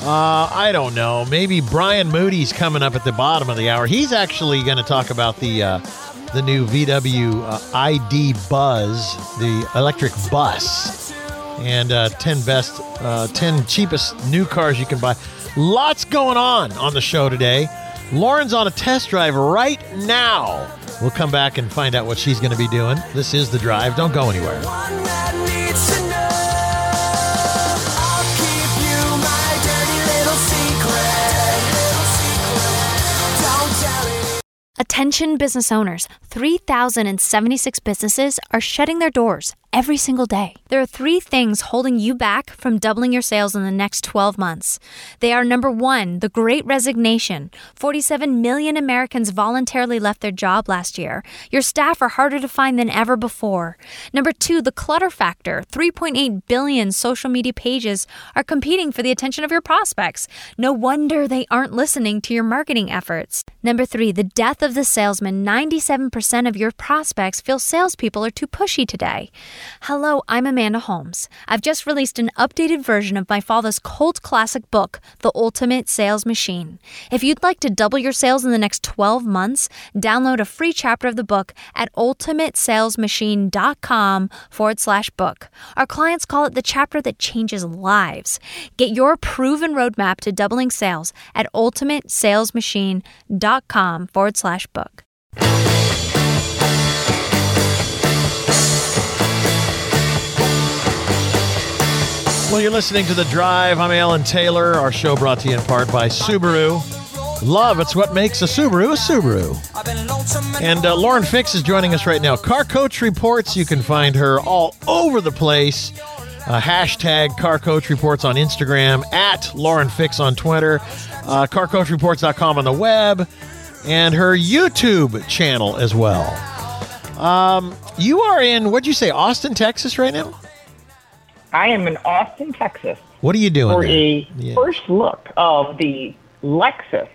Uh, I don't know. Maybe Brian Moody's coming up at the bottom of the hour. He's actually going to talk about the uh, the new VW uh, ID Buzz, the electric bus, and uh, ten best, uh, ten cheapest new cars you can buy. Lots going on on the show today. Lauren's on a test drive right now. We'll come back and find out what she's going to be doing. This is the drive. Don't go anywhere. Attention business owners 3,076 businesses are shutting their doors every single day. There are three things holding you back from doubling your sales in the next 12 months. They are number one, the great resignation. 47 million Americans voluntarily left their job last year. Your staff are harder to find than ever before. Number two, the clutter factor. 3.8 billion social media pages are competing for the attention of your prospects. No wonder they aren't listening to your marketing efforts. Number three, the death of the salesman. 97% of your prospects feel salespeople are too pushy today. Hello, I'm Amanda Holmes. I've just released an updated version of my father's cult classic book, The Ultimate Sales Machine. If you'd like to double your sales in the next 12 months, download a free chapter of the book at ultimatesalesmachine.com forward slash book. Our clients call it the chapter that changes lives. Get your proven roadmap to doubling sales at ultimatesalesmachine.com forward slash book. Well, you're listening to The Drive. I'm Alan Taylor. Our show brought to you in part by Subaru. Love, it's what makes a Subaru a Subaru. And uh, Lauren Fix is joining us right now. Car Coach Reports, you can find her all over the place. Uh, hashtag Car Coach Reports on Instagram, at Lauren Fix on Twitter, uh, carcoachreports.com on the web, and her YouTube channel as well. Um, you are in, what'd you say, Austin, Texas right now? I am in Austin, Texas, What are you doing? for there? a Yeah. first look of the Lexus.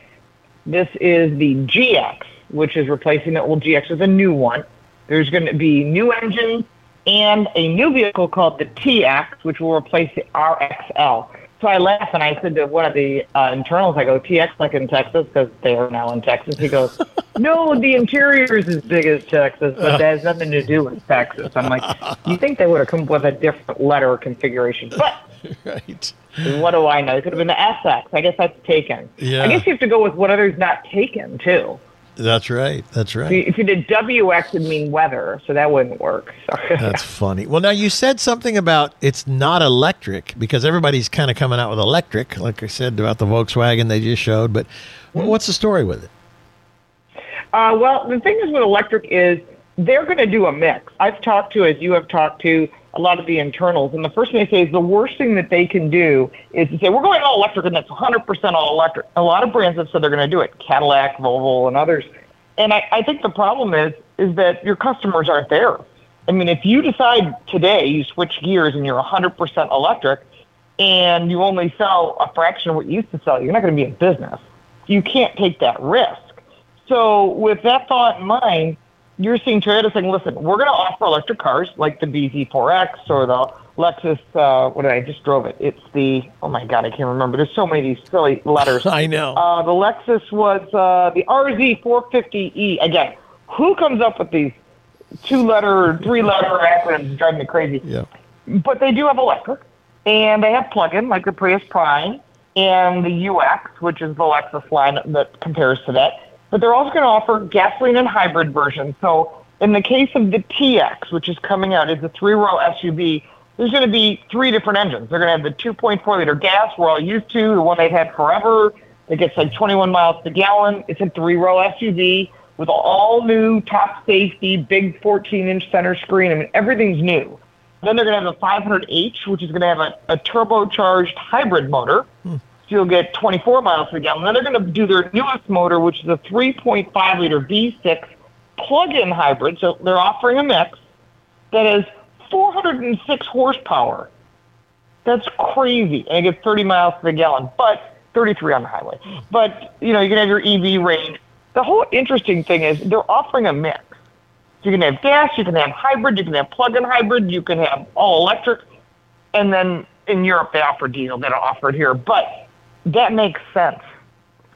This is the GX, which is replacing the old GX with a new one. There's going to be new engine and a new vehicle called the TX, which will replace the RXL. So I laugh and I said to one of the uh, internals, I go, TX like in Texas because they are now in Texas. He goes, No, the interior is as big as Texas, but that has nothing to do with Texas. I'm like, You think they would have come up with a different letter configuration? But right. what do I know? It could have been the SX. I guess that's taken. Yeah. I guess you have to go with what others not taken too. That's right. That's right. If you did WX, it'd mean weather, so that wouldn't work. So, That's funny. Well, now you said something about it's not electric because everybody's kind of coming out with electric, like I said about the Volkswagen they just showed. But wh- what's the story with it? Uh, well, the thing is with electric is they're going to do a mix. I've talked to, as you have talked to, a lot of the internals, and the first thing they say is the worst thing that they can do is to say we're going all electric, and that's 100% all electric. A lot of brands have said they're going to do it, Cadillac, Volvo, and others. And I, I think the problem is is that your customers aren't there. I mean, if you decide today you switch gears and you're 100% electric, and you only sell a fraction of what you used to sell, you're not going to be in business. You can't take that risk. So, with that thought in mind, you're seeing Toyota saying, listen, we're going to offer electric cars like the BZ4X or the Lexus, uh, what did I just drove it? It's the, oh my God, I can't remember. There's so many of these silly letters. I know. Uh, the Lexus was uh, the RZ450E. Again, who comes up with these two letter, three letter acronyms driving me crazy? yeah. but they do have electric, and they have plug-in like the Prius Prime and the UX, which is the Lexus line that compares to that. But they're also going to offer gasoline and hybrid versions. So in the case of the TX, which is coming out, is a three-row SUV. There's going to be three different engines. They're going to have the 2.4 liter gas we're all used to, the one they've had forever. That gets like 21 miles per gallon. It's a three-row SUV with all new top safety, big 14-inch center screen. I mean, everything's new. Then they're going to have a 500H, which is going to have a, a turbocharged hybrid motor. So you'll get 24 miles per gallon. Then they're going to do their newest motor, which is a 3.5 liter V6 plug-in hybrid. So they're offering a mix that has 406 horsepower. That's crazy. And it gets 30 miles per gallon, but 33 on the highway. But, you know, you can have your EV range. The whole interesting thing is they're offering a mix. So you can have gas, you can have hybrid, you can have plug-in hybrid, you can have all electric, and then in Europe they offer diesel. They don't offer it here, but that makes sense,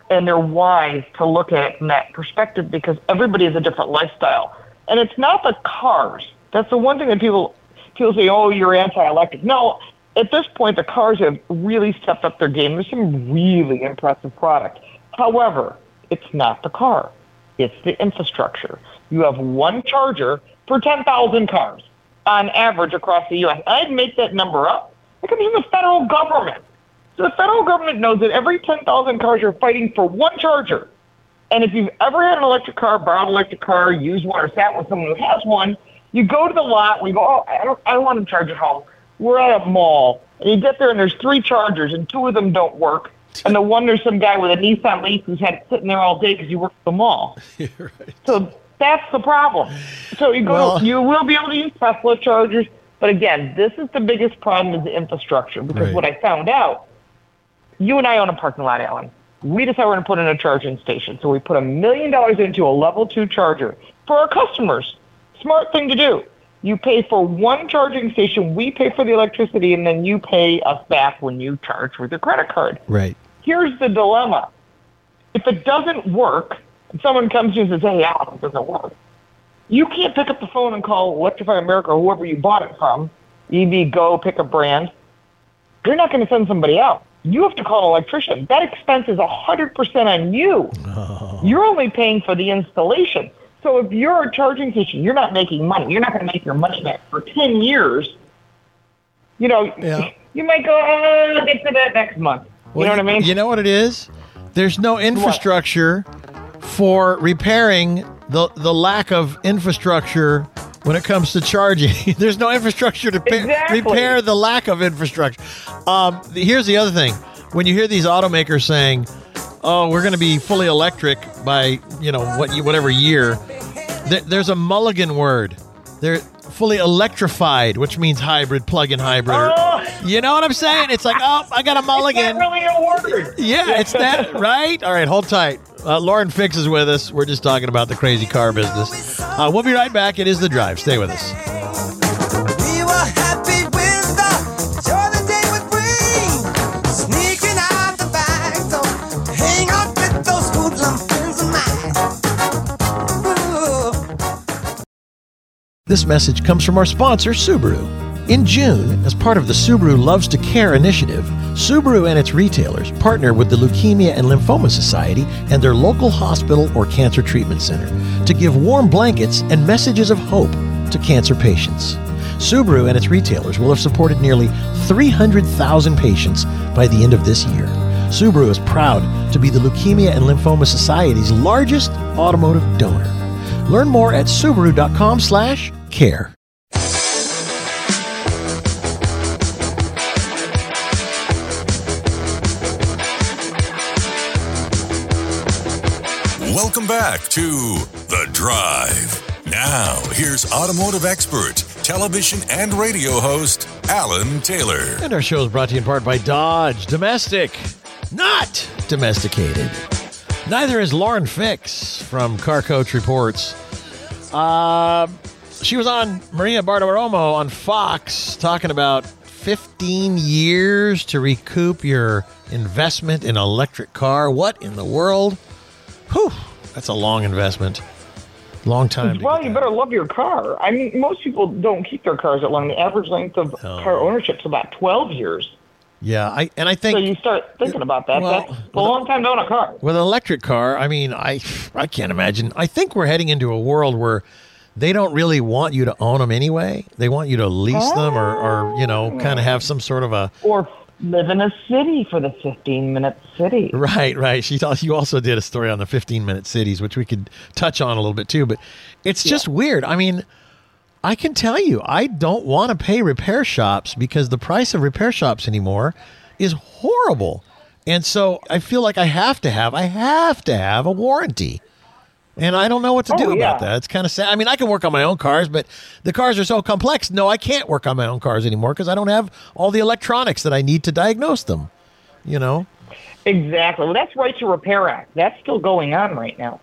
and they're wise to look at it from that perspective because everybody has a different lifestyle, and it's not the cars. That's the one thing that people people say, "Oh, you're anti-electric." No, at this point, the cars have really stepped up their game. There's some really impressive product. However, it's not the car; it's the infrastructure. You have one charger per 10,000 cars on average across the U.S. I'd make that number up. It comes from the federal government. So the federal government knows that every 10,000 cars are fighting for one charger. And if you've ever had an electric car, borrowed an electric car, used one, or sat with someone who has one, You go to the lot. We go. Oh, I don't. I don't want to charge at home. We're at a mall, and you get there, and there's three chargers, and two of them don't work. And the one there's some guy with a Nissan Leaf who's had it sitting there all day because you work at the mall. So that's the problem. So you go. Well- you will be able to use Tesla chargers, but again, this is the biggest problem is the infrastructure. Because Right. what I found out, you and I own a parking lot, Alan. We decided we're going to put in a charging station. So we put a million dollars into a level two charger for our customers. Smart thing to do. You pay for one charging station, we pay for the electricity, and then you pay us back when you charge with your credit card. Right. Here's the dilemma. If it doesn't work, and someone comes to you and says, hey, Alan, it doesn't work, you can't pick up the phone and call Electrify America or whoever you bought it from, EV Go, pick a brand. They're not going to send somebody out. You have to call an electrician. That expense is 100% on you. Oh. You're only paying for the installation. So if you're a charging station, you're not making money. You're not going to make your money back for 10 years. You know, Yeah. you might go, oh, I'll get to that next month. You know what I mean? You know what it is? There's no infrastructure for repairing the the lack of infrastructure when it comes to charging. There's no infrastructure to pa- Exactly. repair the lack of infrastructure. Um, here's the other thing: when you hear these automakers saying, "Oh, we're going to be fully electric by you know what whatever year," th- there's a mulligan word. They're fully electrified, which means hybrid, plug-in hybrid. Oh. you know what I'm saying? It's like, oh, I got a mulligan. Really a word. Yeah, it's that, right? All right, hold tight. Uh, Lauren Fix is with us. We're just talking about the crazy car business. Uh, we'll be right back. It is The Drive. Stay with us. This message comes from our sponsor, Subaru. In June, as part of the Subaru Loves to Care initiative, Subaru and its retailers partner with the Leukemia and Lymphoma Society and their local hospital or cancer treatment center to give warm blankets and messages of hope to cancer patients. Subaru and its retailers will have supported nearly 300,000 patients by the end of this year. Subaru is proud to be the Leukemia and Lymphoma Society's largest automotive donor. Learn more at subaru.com/care. Welcome back to The Drive. Now, here's automotive expert, television and radio host, Alan Taylor. And our show is brought to you in part by Dodge. Domestic, not domesticated. Neither is Lauren Fix from Car Coach Reports. Uh, she was on Maria Bartiromo on Fox talking about 15 years to recoup your investment in an electric car. What in the world? Whew, that's a long investment. Long time. Well, you better love your car. I mean, most people don't keep their cars that long. The average length of No. car ownership is about 12 years. Yeah, I and I think So you start thinking about that. Well, That's a long time to own a car. With an electric car, I mean, I I can't imagine. I think we're heading into a world where they don't really want you to own them anyway. They want you to lease them or, or you know, oh. kind of have some sort of a Or live in a city for the 15 minute city. right, right. She thought you also did a story on the 15 minute cities, which we could touch on a little bit too. But it's just weird. I mean, I can tell you, I don't want to pay repair shops because the price of repair shops anymore is horrible. And so I feel like I have to have, I have to have a warranty. And I don't know what to Oh, do yeah. about that. It's kind of sad. I mean, I can work on my own cars, but the cars are so complex. No, I can't work on my own cars anymore because I don't have all the electronics that I need to diagnose them. You know? Exactly. Well, that's Right to Repair Act. That's still going on right now.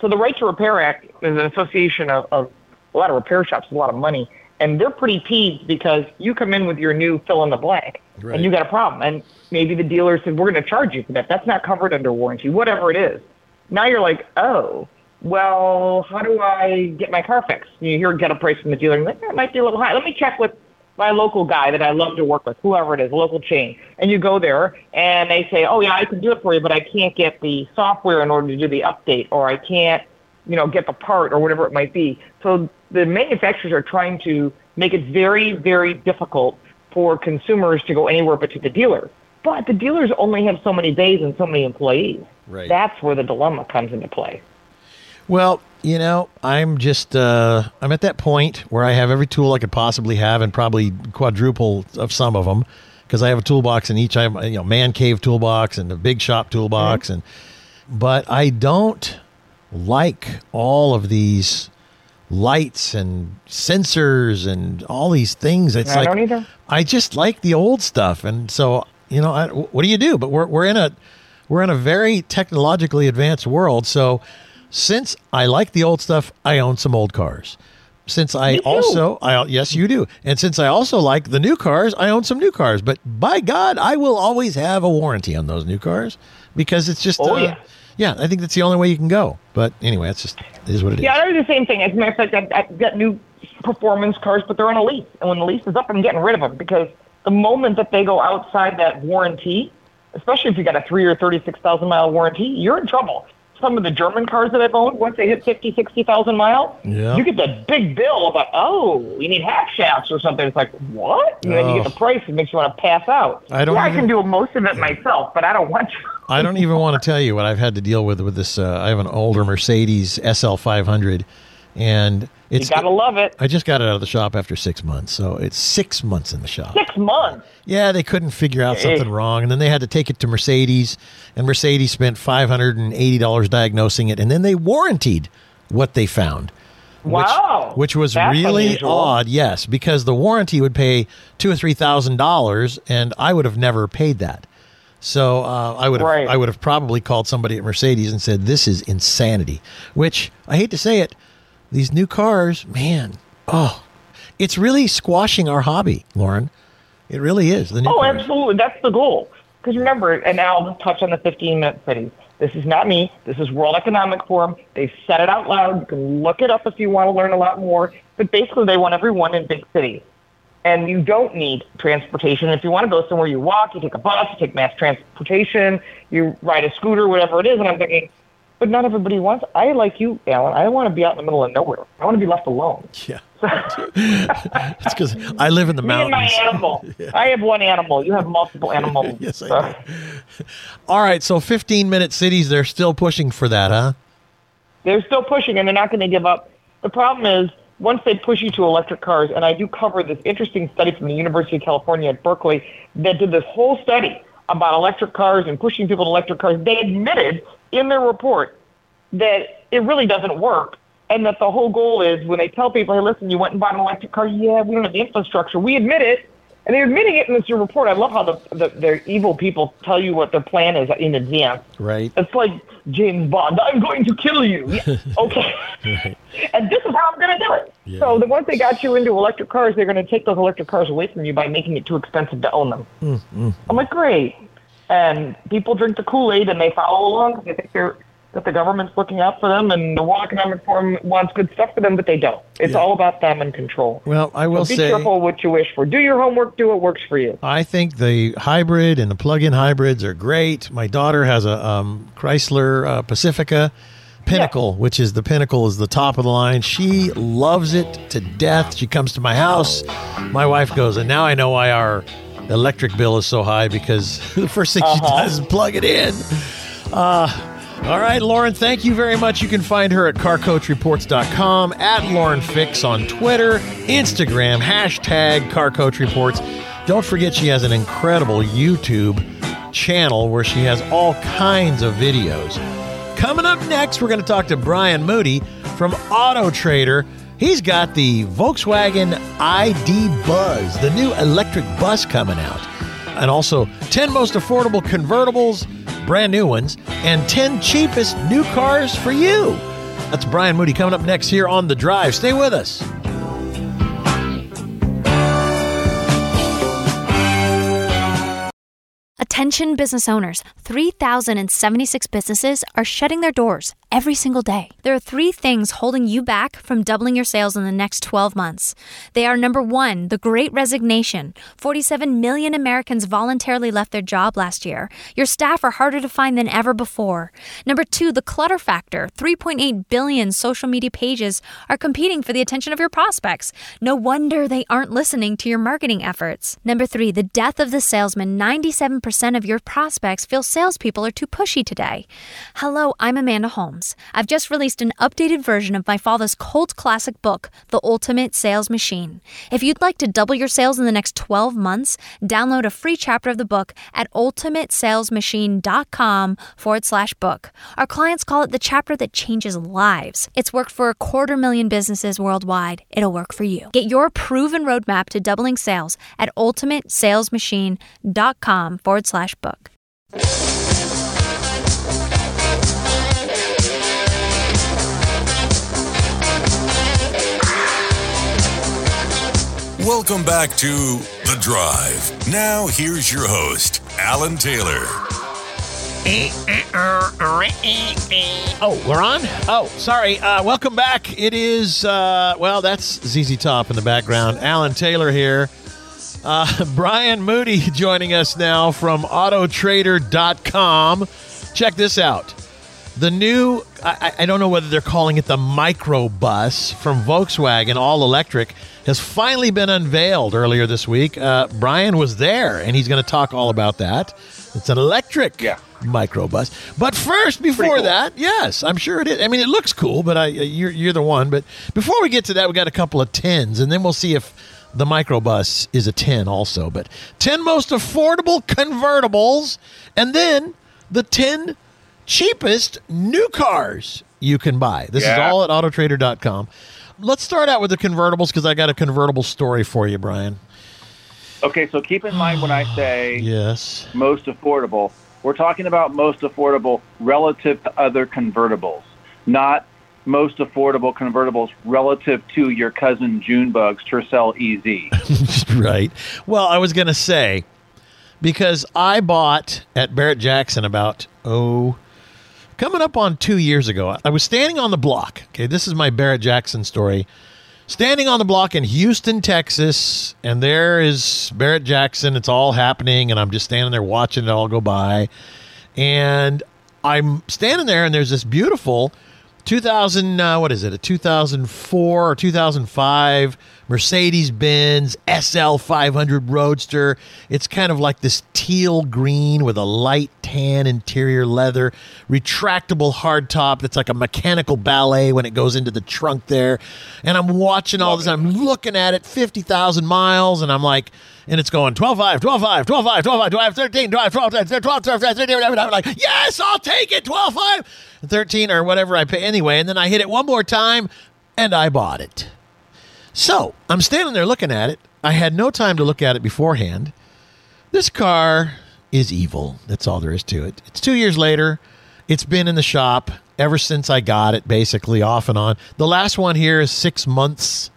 So the Right to Repair Act is an association of, of a lot of repair shops, a lot of money, and they're pretty peeved because you come in with your new fill in the blank, Right. and you got a problem, and maybe the dealer said we're going to charge you for that. That's not covered under warranty, whatever it is. Now you're like, oh, well, how do I get my car fixed? You hear get a price from the dealer, and you're like, that might be a little high. Let me check with my local guy that I love to work with, whoever it is, local chain. And you go there and they say, oh yeah, I can do it for you, but I can't get the software in order to do the update, or I can't, you know, get the part or whatever it might be. So the manufacturers are trying to make it very, very difficult for consumers to go anywhere but to the dealer. But the dealers only have so many days and so many employees. Right. That's where the dilemma comes into play. Well, you know, I'm just uh, I'm at that point where I have every tool I could possibly have, and probably quadruple of some of them, because I have a toolbox in each. I have you know man cave toolbox and a big shop toolbox, and but I don't like all of these lights and sensors and all these things. It's I like don't either. I just like the old stuff, and so you know, I, what do you do? But we're we're in a we're in a very technologically advanced world. So since I like the old stuff, I own some old cars. Since I also, I yes, you do, and since I also like the new cars, I own some new cars. But by God, I will always have a warranty on those new cars because it's just, Oh, uh, yeah. yeah, I think that's the only way you can go. But anyway, that's just it is what it is. Yeah, I do the same thing. As a matter of fact, I've, I've got new performance cars, but they're on a lease. And when the lease is up, I'm getting rid of them because the moment that they go outside that warranty, especially if you got a three or 36,000 mile warranty, you're in trouble. Some of the German cars that I've owned, once they hit 50, 60,000 miles, Yeah. you get that big bill about, oh, you need half shafts or something. It's like, what? And then you Oh. get the price, it makes you want to pass out. I don't yeah, I can do most of it myself, but I don't want to. I don't even want to tell you what I've had to deal with with this. Uh, I have an older Mercedes SL 500, and it's You it's. got to love it. I just got it out of the shop after six months, so it's six months in the shop. Six months. Yeah, they couldn't figure out something Eh. wrong, and then they had to take it to Mercedes, and Mercedes spent five hundred and eighty dollars diagnosing it, and then they warranted what they found. which- Wow. which, was That's really unusual. odd. Yes, because the warranty would pay two or three thousand dollars, and I would have never paid that. So uh, I would have Right. I would have probably called somebody at Mercedes and said, "This is insanity." Which I hate to say it, these new cars, man, oh, it's really squashing our hobby, Lauren. It really is. The new Oh, cars. absolutely. That's the goal. Because remember, and now I'll touch on the 15 minute cities. This is not me. This is World Economic Forum. They said it out loud. You can look it up if you want to learn a lot more. But basically, they want everyone in big cities. And you don't need transportation. If you want to go somewhere, you walk, you take a bus, you take mass transportation, you ride a scooter, whatever it is. And I'm thinking, but not everybody wants. I like you, Alan. I don't want to be out in the middle of nowhere. I want to be left alone. Yeah. it's because I live in the Me and my mountains. animal. I have one animal. You have multiple animals. Yes, I So- All right, so 15 minute cities, they're still pushing for that, huh? they're still pushing and they're not going to give up. The problem is once they push you to electric cars, and I do cover this interesting study from the University of California at Berkeley that did this whole study about electric cars and pushing people to electric cars. They admitted in their report that it really doesn't work. And that the whole goal is when they tell people, hey, listen, you went and bought an electric car. Yeah, we don't have the infrastructure. We admit it. And they're admitting it in this report. I love how the, the, the evil people tell you what their plan is in advance. Right. It's like James Bond. I'm going to kill you. Yeah, okay. And this is how I'm going to do it. Yeah. So then once they got you into electric cars, they're going to take those electric cars away from you by making it too expensive to own them. Mm, I'm like, great. And people drink the Kool Aid and they follow along because they think they're that the government's looking out for them and the World Economic Forum wants good stuff for them, but they don't. It's Yeah. all about them and control. Well, I will so be say careful what you wish for. Do your homework. Do what works for you. I think the hybrid and the plug-in hybrids are great. My daughter has a um, Chrysler uh, Pacifica Pinnacle, which is the Pinnacle is the top of the line. She loves it to death. She comes to my house. My wife goes, and now I know why our electric bill is so high because the first thing she Uh-huh. does is plug it in. Uh, all right, Lauren, thank you very much. You can find her at carcoachreports.com, at Lauren Fix on Twitter, Instagram, hashtag carcoachreports. Don't forget she has an incredible YouTube channel where she has all kinds of videos. Coming up next, we're going to talk to Brian Moody from Auto Trader. He's got the Volkswagen ID Buzz, the new electric bus coming out and also 10 most affordable convertibles, brand new ones, and 10 cheapest new cars for you. That's Brian Moody coming up next here on The Drive. Stay with us. Attention business owners 3,076 businesses are shutting their doors every single day. There are three things holding you back from doubling your sales in the next 12 months. They are number one, the great resignation. 47 million Americans voluntarily left their job last year. Your staff are harder to find than ever before. Number two, the clutter factor. 3.8 billion social media pages are competing for the attention of your prospects. No wonder they aren't listening to your marketing efforts. Number three, the death of the salesman. 97% of your prospects feel salespeople are too pushy today. Hello, I'm Amanda Holmes. I've just released an updated version of my father's cult classic book, The Ultimate Sales Machine. If you'd like to double your sales in the next 12 months, download a free chapter of the book at ultimatesalesmachine.com forward slash book. Our clients call it the chapter that changes lives. It's worked for a quarter million businesses worldwide. It'll work for you. Get your proven roadmap to doubling sales at ultimatesalesmachine.com forward slash book. Welcome back to The Drive. Now, here's your host, Alan Taylor. Oh, we're on? Oh, sorry. Uh, welcome back. It is, uh, well, that's ZZ Top in the background. Alan Taylor here. Uh, Brian Moody joining us now from Autotrader.com. Check this out. The new, I, I don't know whether they're calling it the microbus from Volkswagen, all electric, has finally been unveiled earlier this week. Uh, Brian was there, and he's going to talk all about that. It's an electric Yeah. microbus. But first, before cool. that, yes, I'm sure it is. I mean, it looks cool, but I, you're, you're the one. But before we get to that, we got a couple of tens, and then we'll see if the microbus is a 10 also. But 10 most affordable convertibles, and then the 10 cheapest new cars you can buy. This is all at autotrader.com. Let's start out with the convertibles because I got a convertible story for you, Brian. Okay, so keep in mind when I say Yes. most affordable, we're talking about most affordable relative to other convertibles, not most affordable convertibles relative to your cousin Junebug's Tercel EZ. right. Well, I was going to say because I bought at Barrett Jackson about oh coming up on 2 years ago. I was standing on the block. Okay, this is my Barrett Jackson story. Standing on the block in Houston, Texas, and there is Barrett Jackson. It's all happening and I'm just standing there watching it all go by. And I'm standing there and there's this beautiful 2000 uh, what is it a 2004 or 2005 mercedes-benz sl 500 roadster it's kind of like this teal green with a light tan interior leather retractable hardtop that's like a mechanical ballet when it goes into the trunk there and i'm watching all this i'm looking at it 50000 miles and i'm like and it's going 12 5 12 5 12 5 12 5 do i have 13 do i have 12 12 12 12 13 and i'm like yes i'll take it 12 5 13 or whatever i pay anyway and then i hit it one more time and i bought it so i'm standing there looking at it i had no time to look at it beforehand this car is evil that's all there is to it it's two years later it's been in the shop ever since i got it basically off and on the last one here is six months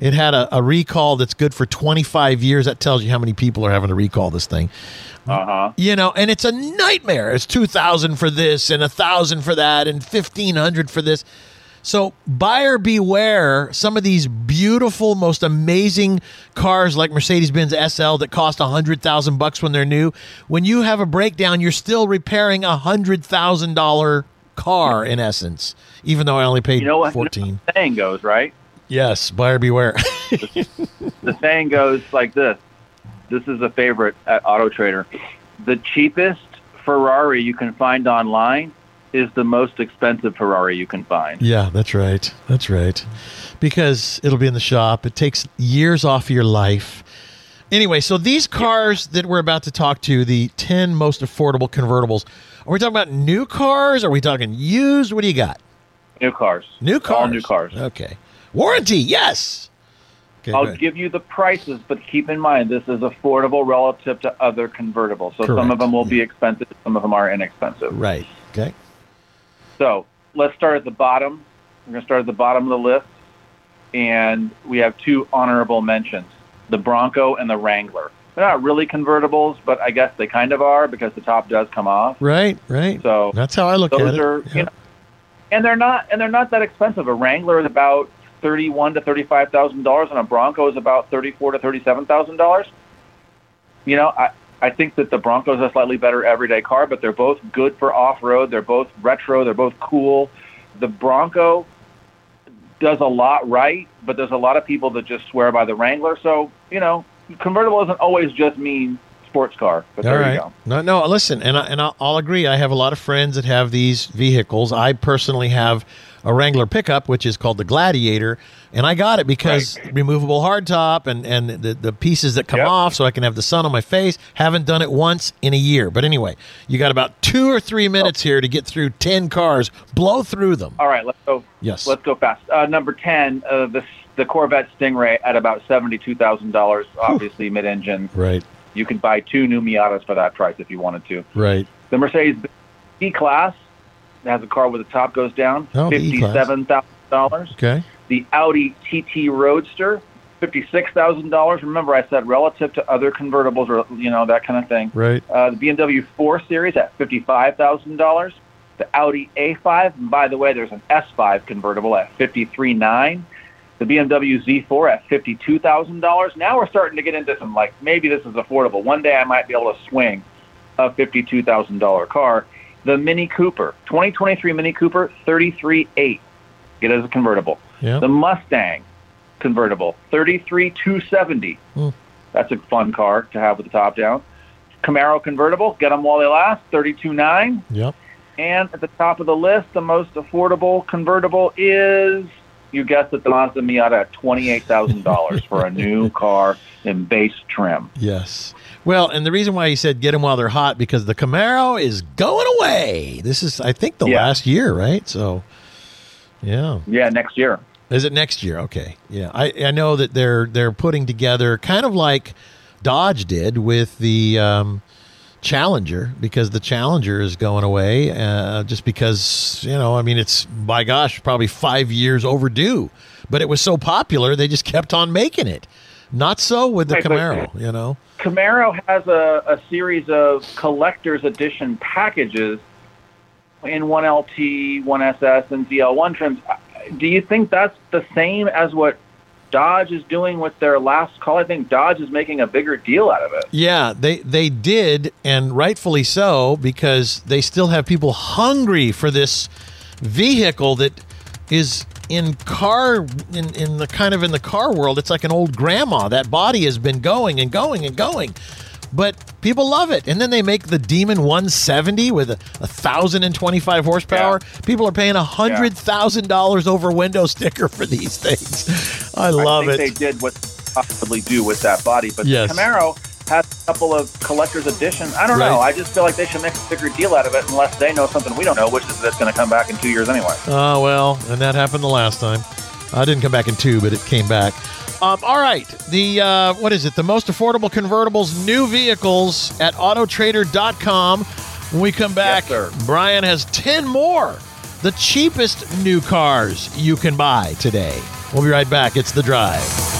it had a, a recall that's good for 25 years. That tells you how many people are having to recall this thing. Uh huh. You know, and it's a nightmare. It's 2000 for this and a 1000 for that and 1500 for this. So buyer beware some of these beautiful, most amazing cars like Mercedes-Benz SL that cost a hundred thousand bucks when they're new. When you have a breakdown, you're still repairing a hundred thousand dollar car in essence, even though I only paid You know what fourteen. the saying goes, right? Yes, buyer beware. The saying goes like this. This is a favorite at Auto Trader. The cheapest Ferrari you can find online is the most expensive Ferrari you can find. Yeah, that's right. That's right. Because it'll be in the shop. It takes years off your life. Anyway, so these cars that we're about to talk to, the 10 most affordable convertibles, are we talking about new cars? Are we talking used? What do you got? New cars. New cars. All new cars. Okay. Warranty, yes. Okay, I'll give you the prices, but keep in mind this is affordable relative to other convertibles. So some of them will be expensive, some of them are inexpensive. Right. Okay. So let's start at the bottom. We're going to start at the bottom of the list, and we have two honorable mentions: the Bronco and the Wrangler. They're not really convertibles, but I guess they kind of are because the top does come off. Right, right. So That's how I look at it. are, Yeah. you know, and they're not, and they're not that expensive. A Wrangler is about thirty-one to thirty-five thousand dollars, and a Bronco is about thirty-four to thirty-seven thousand dollars. You know, I I think that the Bronco is a slightly better everyday car, but they're both good for off-road. They're both retro. They're both cool. The Bronco does a lot right, but there's a lot of people that just swear by the Wrangler. So you know, convertible doesn't always just mean sports car. But there All right. you go. No, no. Listen, and I, and I'll, I'll agree. I have a lot of friends that have these vehicles. I personally have a Wrangler pickup, which is called the Gladiator, and I got it because removable hardtop and and the the pieces that come Yep. off, so I can have the sun on my face. Haven't done it once in a year, but anyway, you got about two or three minutes here to get through ten cars. Blow through them. All right, let's go. Yes. Let's go fast. Uh, number ten, uh, the the Corvette Stingray at about seventy two thousand dollars. Obviously, mid engine. Right. You can buy two new Miatas for that price if you wanted to. Right. The Mercedes E Class has a car where the top goes down, Oh, fifty-seven thousand dollars. Okay. The Audi TT Roadster, fifty-six thousand dollars. Remember, I said relative to other convertibles or you know that kind of thing. Right. Uh, the BMW 4 Series at fifty-five thousand dollars. The Audi A5, and by the way, there's an S5 convertible at fifty-three nine. The BMW Z4 at fifty-two thousand dollars. Now we're starting to get into some like maybe this is affordable. One day I might be able to swing a fifty-two thousand dollar car. The Mini Cooper, 2023 Mini Cooper, 33.8. Get it as a convertible. Yeah. The Mustang convertible, thirty-three two seventy. Hmm. That's a fun car to have with the top down. Camaro convertible, get them while they last, thirty-two nine. Yep. And at the top of the list, the most affordable convertible is, you guessed it, the Mazda Miata at twenty-eight thousand dollars for a new car in base trim. Yes. Well, and the reason why he said get them while they're hot because the Camaro is going away. This is, I think, the Yeah. last year, right? So, yeah. Yeah, next year. Is it next year? Okay. Yeah. I, I know that they're they're putting together kind of like Dodge did with the um, Challenger because the Challenger is going away uh, just because you know I mean it's by gosh probably five years overdue, but it was so popular they just kept on making it. Not so with the Right, but- Camaro, you know. Camaro has a, a series of collector's edition packages in 1LT, 1SS, and ZL1 trims. Do you think that's the same as what Dodge is doing with their last call? I think Dodge is making a bigger deal out of it. Yeah, they they did, and rightfully so, because they still have people hungry for this vehicle that is in car in, in the kind of in the car world. It's like an old grandma. That body has been going and going and going. But people love it. And then they make the Demon 170 with a, a thousand and twenty-five horsepower. People are paying a hundred thousand dollars over window sticker for these things. I love I think it. they did what possibly do with that body, but Yes. Camaro has a couple of collector's editions. I don't Right. know. I just feel like they should make a bigger deal out of it, unless they know something we don't know, which is that's going to come back in two years anyway. Oh well, and that happened the last time. I didn't come back in two, but it came back. Um, all right, the uh, what is it? The most affordable convertibles, new vehicles at AutoTrader.com. When we come back, sir. Brian has ten more, the cheapest new cars you can buy today. We'll be right back. It's the drive.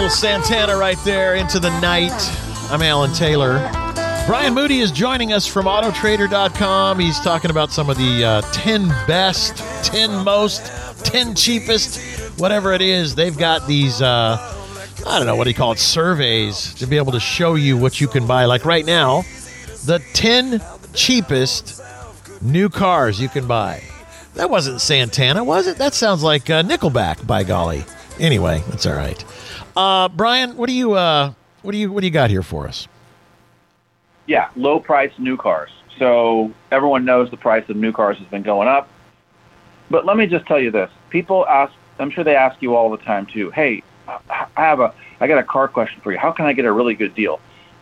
Little Santana right there into the night. I'm Alan Taylor. Brian Moody is joining us from Autotrader.com. He's talking about some of the uh, 10 best, 10 most, 10 cheapest, whatever it is. They've got these, uh, I don't know, what he called surveys to be able to show you what you can buy. Like right now, the 10 cheapest new cars you can buy. That wasn't Santana, was it? That sounds like uh, Nickelback, by golly. Anyway, that's all right. Uh, Brian, what do you uh, what do you what do you got here for us? Yeah, low price new cars. So everyone knows the price of new cars has been going up. But let me just tell you this: people ask. I'm sure they ask you all the time too. Hey, I have a I got a car question for you. How can I get a really good deal?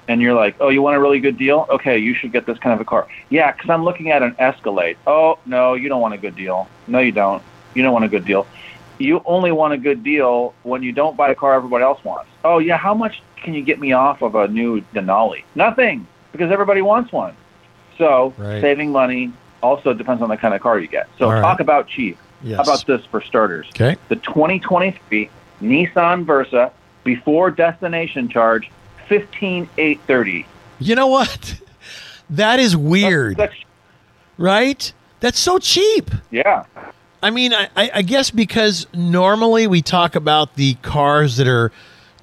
And you're like, oh, you want a really good deal? Okay, you should get this kind of a car. Yeah, because I'm looking at an Escalade. Oh no, you don't want a good deal. No, you don't. You don't want a good deal. You only want a good deal when you don't buy a car everybody else wants. Oh yeah, how much can you get me off of a new Denali? Nothing, because everybody wants one. So Right. saving money also depends on the kind of car you get. So All right. talk about cheap. Yes. How about this for starters? Okay. The 2023 Nissan Versa before destination charge, fifteen eight thirty. You know what? That is weird, That's right? That's so cheap. yeah. I mean, I, I guess because normally we talk about the cars that are,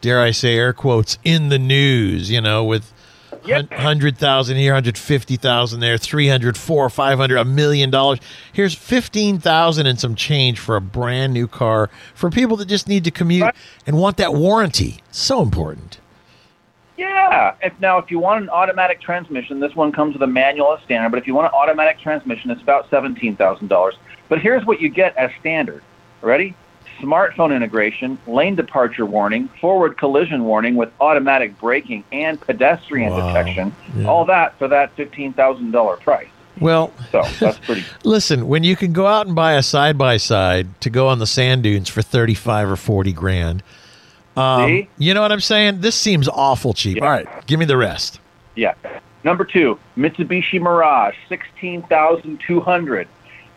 dare I say, air quotes, in the news, you know, with Yep. 100,000 here, 150,000 there, 300, 400, 500, a million dollars. Here's 15,000 and some change for a brand new car for people that just need to commute Right. and want that warranty. So important. Yeah. If now, if you want an automatic transmission, this one comes with a manual as standard. But if you want an automatic transmission, it's about seventeen thousand dollars. But here's what you get as standard. Ready? Smartphone integration, lane departure warning, forward collision warning with automatic braking and pedestrian Wow. detection. Yeah. All that for that fifteen thousand dollar price. Well, So that's pretty. Listen, when you can go out and buy a side by side to go on the sand dunes for 35 or 40 grand, um, you know what I'm saying? This seems awful cheap. Yeah. All right, give me the rest. Yeah. Number two, Mitsubishi Mirage, sixteen thousand two hundred.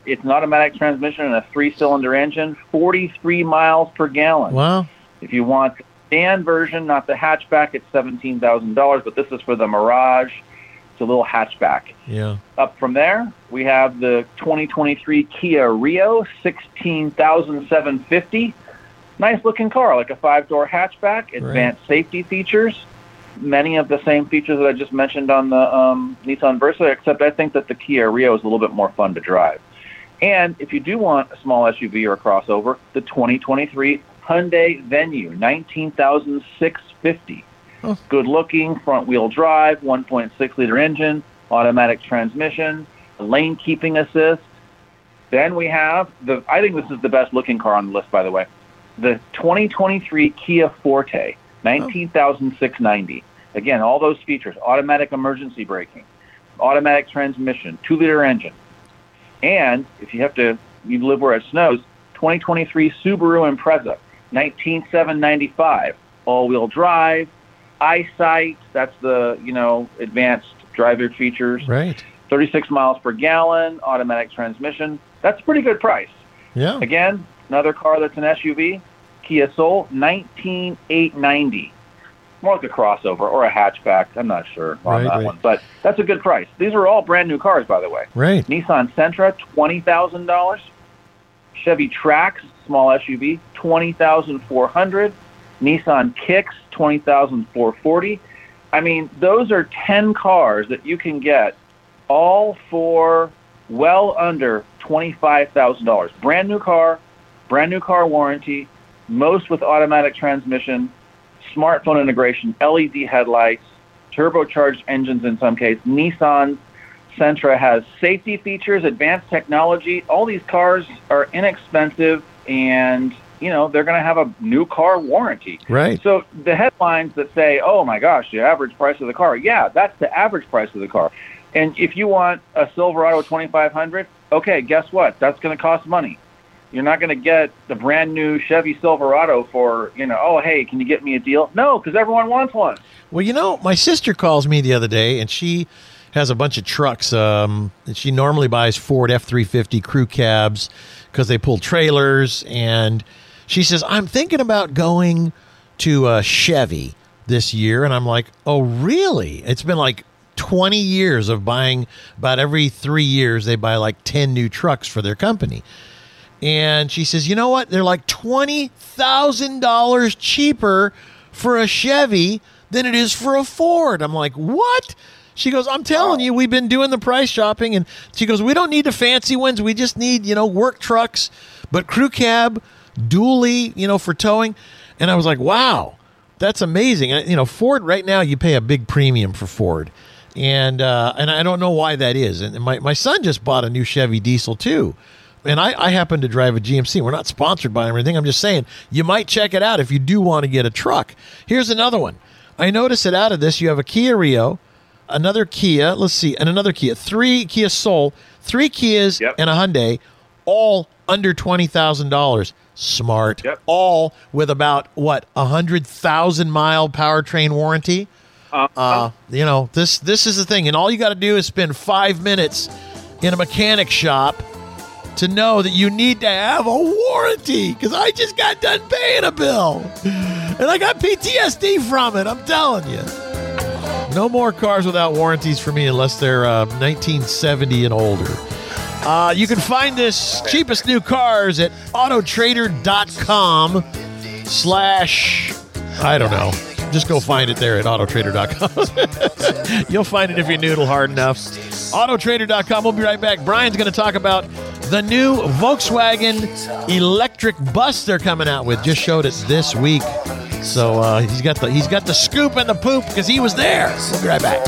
It's an automatic transmission and a three-cylinder engine, forty-three miles per gallon. Wow. If you want the sedan version, not the hatchback, it's seventeen thousand dollars. But this is for the Mirage. It's a little hatchback. Yeah. Up from there, we have the 2023 Kia Rio, sixteen thousand seven fifty. Nice looking car, like a five-door hatchback. Advanced safety features, many of the same features that I just mentioned on the um, Nissan Versa, except I think that the Kia Rio is a little bit more fun to drive. And if you do want a small SUV or a crossover, the 2023 Hyundai Venue, 19650 Oh. Good looking, front wheel drive, 1.6 liter engine, automatic transmission, lane keeping assist. Then we have the, I think this is the best looking car on the list, by the way, the 2023 Kia Forte, 19690 Again, all those features automatic emergency braking, automatic transmission, two liter engine. And if you have to, you live where it snows, 2023 Subaru Impreza, 19795 all wheel drive, eyesight, that's the, you know, advanced driver features, Right. 36 miles per gallon, automatic transmission. That's a pretty good price. Yeah. Again, another car that's an SUV, Kia Soul, 19890 More like a crossover or a hatchback. I'm not sure on Right, that right. one, but that's a good price. These are all brand new cars, by the way. Right. Nissan Sentra, twenty thousand dollars. Chevy Trax, small SUV, twenty thousand four hundred. Nissan Kicks, twenty thousand four forty. I mean, those are ten cars that you can get, all for well under twenty-five thousand dollars. Brand new car, brand new car warranty, most with automatic transmission, smartphone integration, LED headlights, turbocharged engines in some case. Nissan Sentra has safety features, advanced technology. All these cars are inexpensive and, you know, they're going to have a new car warranty. Right. So the headlines that say, "Oh my gosh, the average price of the car." Yeah, that's the average price of the car. And if you want a Silverado 2500, okay, guess what? That's going to cost money. You're not going to get the brand new Chevy Silverado for, you know, oh, hey, can you get me a deal? No, because everyone wants one. Well, you know, my sister calls me the other day, and she has a bunch of trucks. Um, she normally buys Ford F three fifty crew cabs because they pull trailers. And she says, "I'm thinking about going to a Chevy this year." And I'm like, "Oh, really?" It's been like 20 years of buying. About every three years, they buy like 10 new trucks for their company. And she says, you know what? They're like $20,000 cheaper for a Chevy than it is for a Ford. I'm like, what? She goes, I'm telling you, we've been doing the price shopping. And she goes, we don't need the fancy ones. We just need, you know, work trucks, but crew cab, dually, you know, for towing. And I was like, wow, that's amazing. You know, Ford right now, you pay a big premium for Ford. And uh, and I don't know why that is. And my, my son just bought a new Chevy diesel too. And I, I happen to drive a GMC. We're not sponsored by them or anything. I'm just saying you might check it out if you do want to get a truck. Here's another one. I noticed that out of this, you have a Kia Rio, another Kia, let's see, and another Kia, three Kia Soul, three Kias, Yep. and a Hyundai, all under $20,000. smart, all with about what a hundred thousand mile powertrain warranty. Uh, you know this this is the thing, and all you got to do is spend five minutes in a mechanic shop to know that you need to have a warranty. Because I just got done paying a bill, and I got PTSD from it. I'm telling you. No more cars without warranties for me unless they're uh, 1970 and older. Uh, you can find this cheapest new cars at autotrader.com slash, I don't know. Just go find it there at autotrader.com. You'll find it if you noodle hard enough. Autotrader.com. We'll be right back. Brian's going to talk about the new Volkswagen electric bus they're coming out with. Just showed it this week. So uh, he's got the he's got the scoop and the poop because he was there. We'll be right back.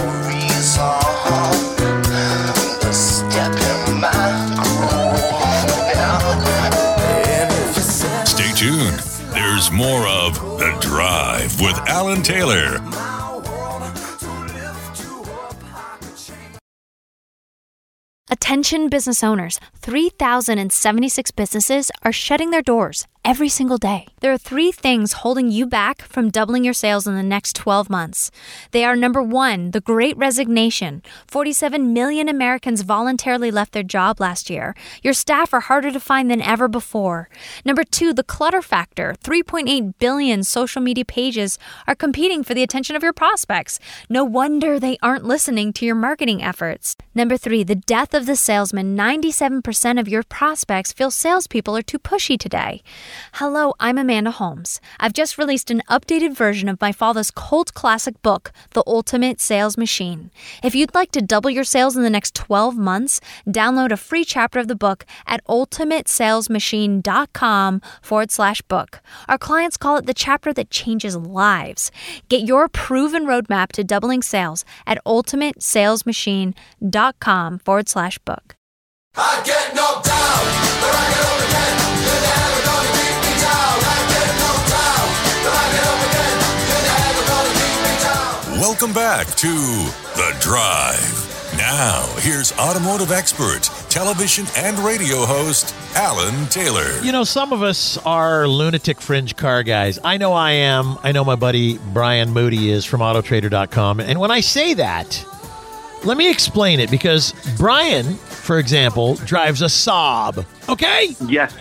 Stay tuned. There's more of The Drive with Alan Taylor. Attention business owners 3,076 businesses are shutting their doors every single day. There are three things holding you back from doubling your sales in the next 12 months. They are number one, the great resignation. 47 million Americans voluntarily left their job last year. Your staff are harder to find than ever before. Number two, the clutter factor. 3.8 billion social media pages are competing for the attention of your prospects. No wonder they aren't listening to your marketing efforts. Number three, the death of the salesman. 97% of your prospects feel salespeople are too pushy today. Hello, I'm Amanda Holmes. I've just released an updated version of my father's cult classic book, The Ultimate Sales Machine. If you'd like to double your sales in the next 12 months, download a free chapter of the book at ultimatesalesmachine.com forward slash book. Our clients call it the chapter that changes lives. Get your proven roadmap to doubling sales at ultimatesalesmachine.com forward slash book. I get knocked down, but I get up again. Welcome back to The Drive. Now, here's automotive expert, television and radio host, Alan Taylor. You know, some of us are lunatic fringe car guys. I know I am. I know my buddy Brian Moody is from Autotrader.com. And when I say that, let me explain it because Brian, for example, drives a Saab. Okay? Yes.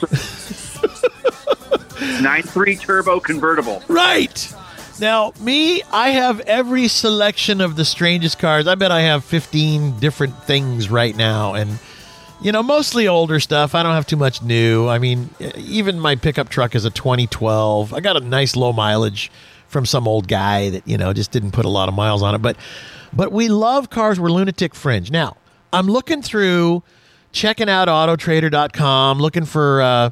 9.3 turbo convertible. Right. Now, me, I have every selection of the strangest cars. I bet I have 15 different things right now. And, you know, mostly older stuff. I don't have too much new. I mean, even my pickup truck is a 2012. I got a nice low mileage from some old guy that, you know, just didn't put a lot of miles on it. But, but we love cars. We're lunatic fringe. Now, I'm looking through, checking out autotrader.com, looking for, uh,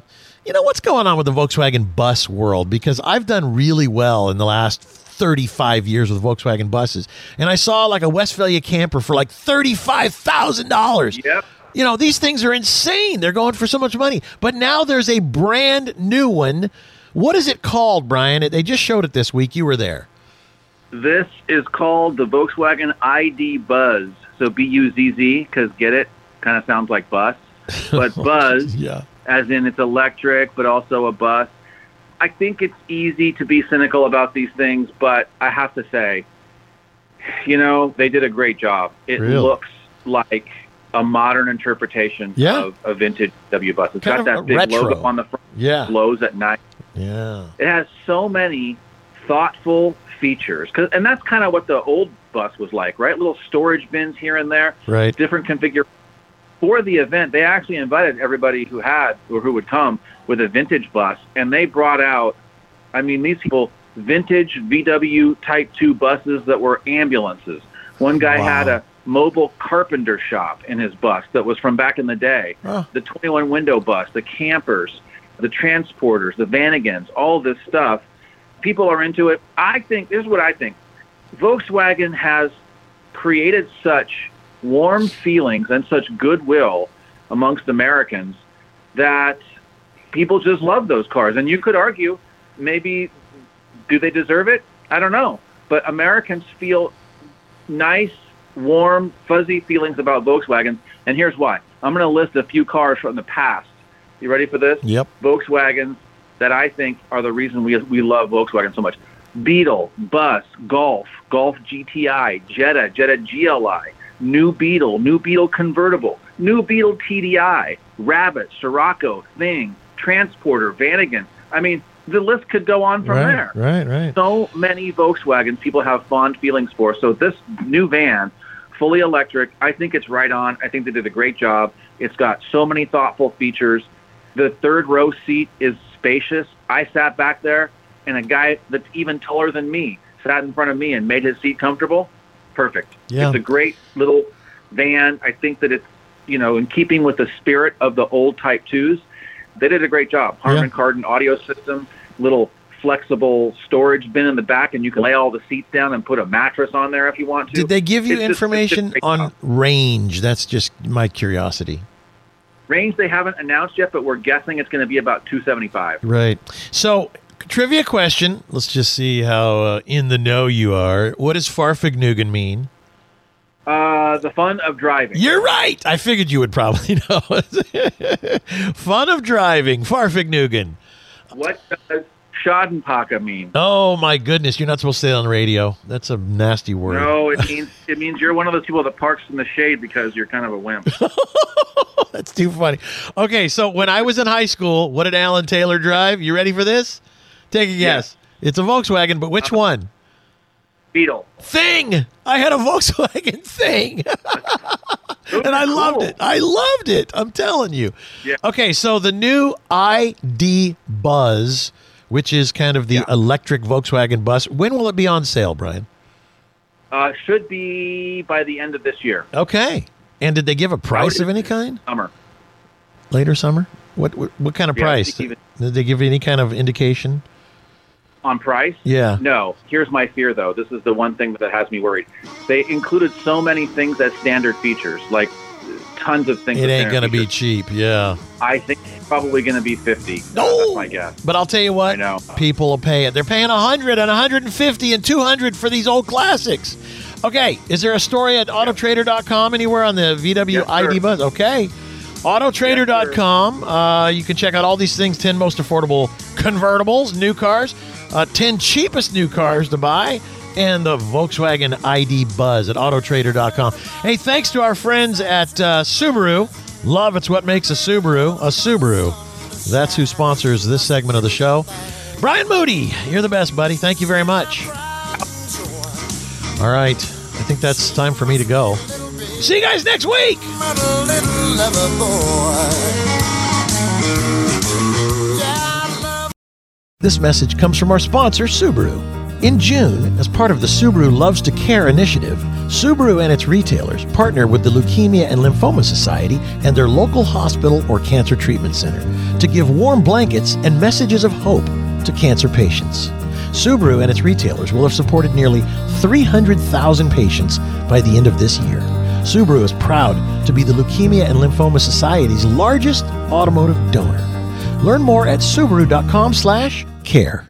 you know, what's going on with the Volkswagen bus world because I've done really well in the last 35 years with Volkswagen buses. And I saw like a Westphalia camper for like $35,000. Yep. You know, these things are insane. They're going for so much money. But now there's a brand new one. What is it called, Brian? They just showed it this week. You were there. This is called the Volkswagen ID Buzz. So B U Z Z, because get it? Kind of sounds like bus. But Buzz, Yeah. As in it's electric, but also a bus. I think it's easy to be cynical about these things, but I have to say, you know, they did a great job. It Really? looks like a modern interpretation Yeah. of a vintage W bus. It's Kind got that big retro. logo on the front, Yeah. glows at night. Yeah. It has so many thoughtful features, 'Cause- and that's kind of what the old bus was like, right? Little storage bins here and there, Right. different configure. For the event, they actually invited everybody who had or who would come with a vintage bus, and they brought out, I mean, these people vintage VW Type 2 buses that were ambulances. One guy Wow. had a mobile carpenter shop in his bus that was from back in the day. Huh. The 21 window bus, the campers, the transporters, the vanagons, all this stuff. People are into it. I think, this is what I think. Volkswagen has created such warm feelings and such goodwill amongst Americans that people just love those cars. And you could argue, maybe, do they deserve it? I don't know. But Americans feel nice, warm, fuzzy feelings about Volkswagen. And here's why. I'm going to list a few cars from the past. You ready for this? Yep. Volkswagens that I think are the reason we we love Volkswagen so much. Beetle, Bus, Golf, Golf GTI, Jetta, Jetta GLI, new Beetle, new Beetle convertible, new Beetle TDI, Rabbit, Scirocco, Thing, Transporter, Vanagon. I mean, the list could go on from right, there right, right. so many Volkswagens people have fond feelings for. So this new van, fully electric, I think it's right on. I think they did a great job. It's got so many thoughtful features. The third row seat is spacious. I sat back there, and a guy that's even taller than me sat in front of me and made his seat comfortable. Perfect. Yeah. It's a great little van. I think that it's you know in keeping with the spirit of the old Type Twos. They did a great job. Harman Kardon audio system, little flexible storage bin in the back, and you can lay all the seats down and put a mattress on there if you want to. Did they give you It's just- just information on job. range? That's just my curiosity. range? They haven't announced yet, but we're guessing it's going to be about 275. Right. So, trivia question. Let's just see how uh, in the know you are. What does Fahrvergnügen mean? Uh, the fun of driving. You're right. I figured you would probably know. Fun of driving, Fahrvergnügen. What does Schadenpaka mean? Oh my goodness, you're not supposed to say that on the radio. That's a nasty word. No, it means it means you're one of those people that parks in the shade because you're kind of a wimp. That's too funny. Okay, so when I was in high school, what did Alan Taylor drive? You ready for this? Take a guess. It's a Volkswagen, but which one? Beetle. Thing. I had a Volkswagen Thing. and I loved it. I loved it. I'm telling you. Yeah. Okay, so the new ID Buzz, which is kind of the electric Volkswagen bus, when will it be on sale, Brian? Uh, should be by the end of this year, Okay. And did they give a price of any kind? summer. Later summer? What what, what kind of Yeah, price? Did they give any kind of indication? On price? Yeah. No. Here's my fear, though. This is the one thing that has me worried. They included so many things as standard features, like tons of things. It ain't going to be cheap, yeah. I think it's probably going to be 50. No. That's my guess. But I'll tell you what, I know. people will pay it. They're paying 100 and 150 and 200 for these old classics. Okay, is there a story at autotrader.com anywhere on the VW Yes, sir. ID Buzz? Okay. Autotrader.com. Uh, you can check out all these things 10 most affordable convertibles, new cars, uh, 10 cheapest new cars to buy, and the Volkswagen ID Buzz at autotrader.com. Hey, thanks to our friends at uh, Subaru. Love it's what makes a Subaru a Subaru. That's who sponsors this segment of the show. Brian Moody, you're the best, buddy. Thank you very much. All right. I think that's time for me to go. See you guys next week. Lover boy. This message comes from our sponsor, Subaru. In June, as part of the Subaru Loves to Care initiative, Subaru and its retailers partner with the Leukemia and Lymphoma Society and their local hospital or cancer treatment center to give warm blankets and messages of hope to cancer patients. Subaru and its retailers will have supported nearly 300,000 patients by the end of this year. Subaru is proud to be the Leukemia and Lymphoma Society's largest automotive donor. Learn more at subaru.com/care.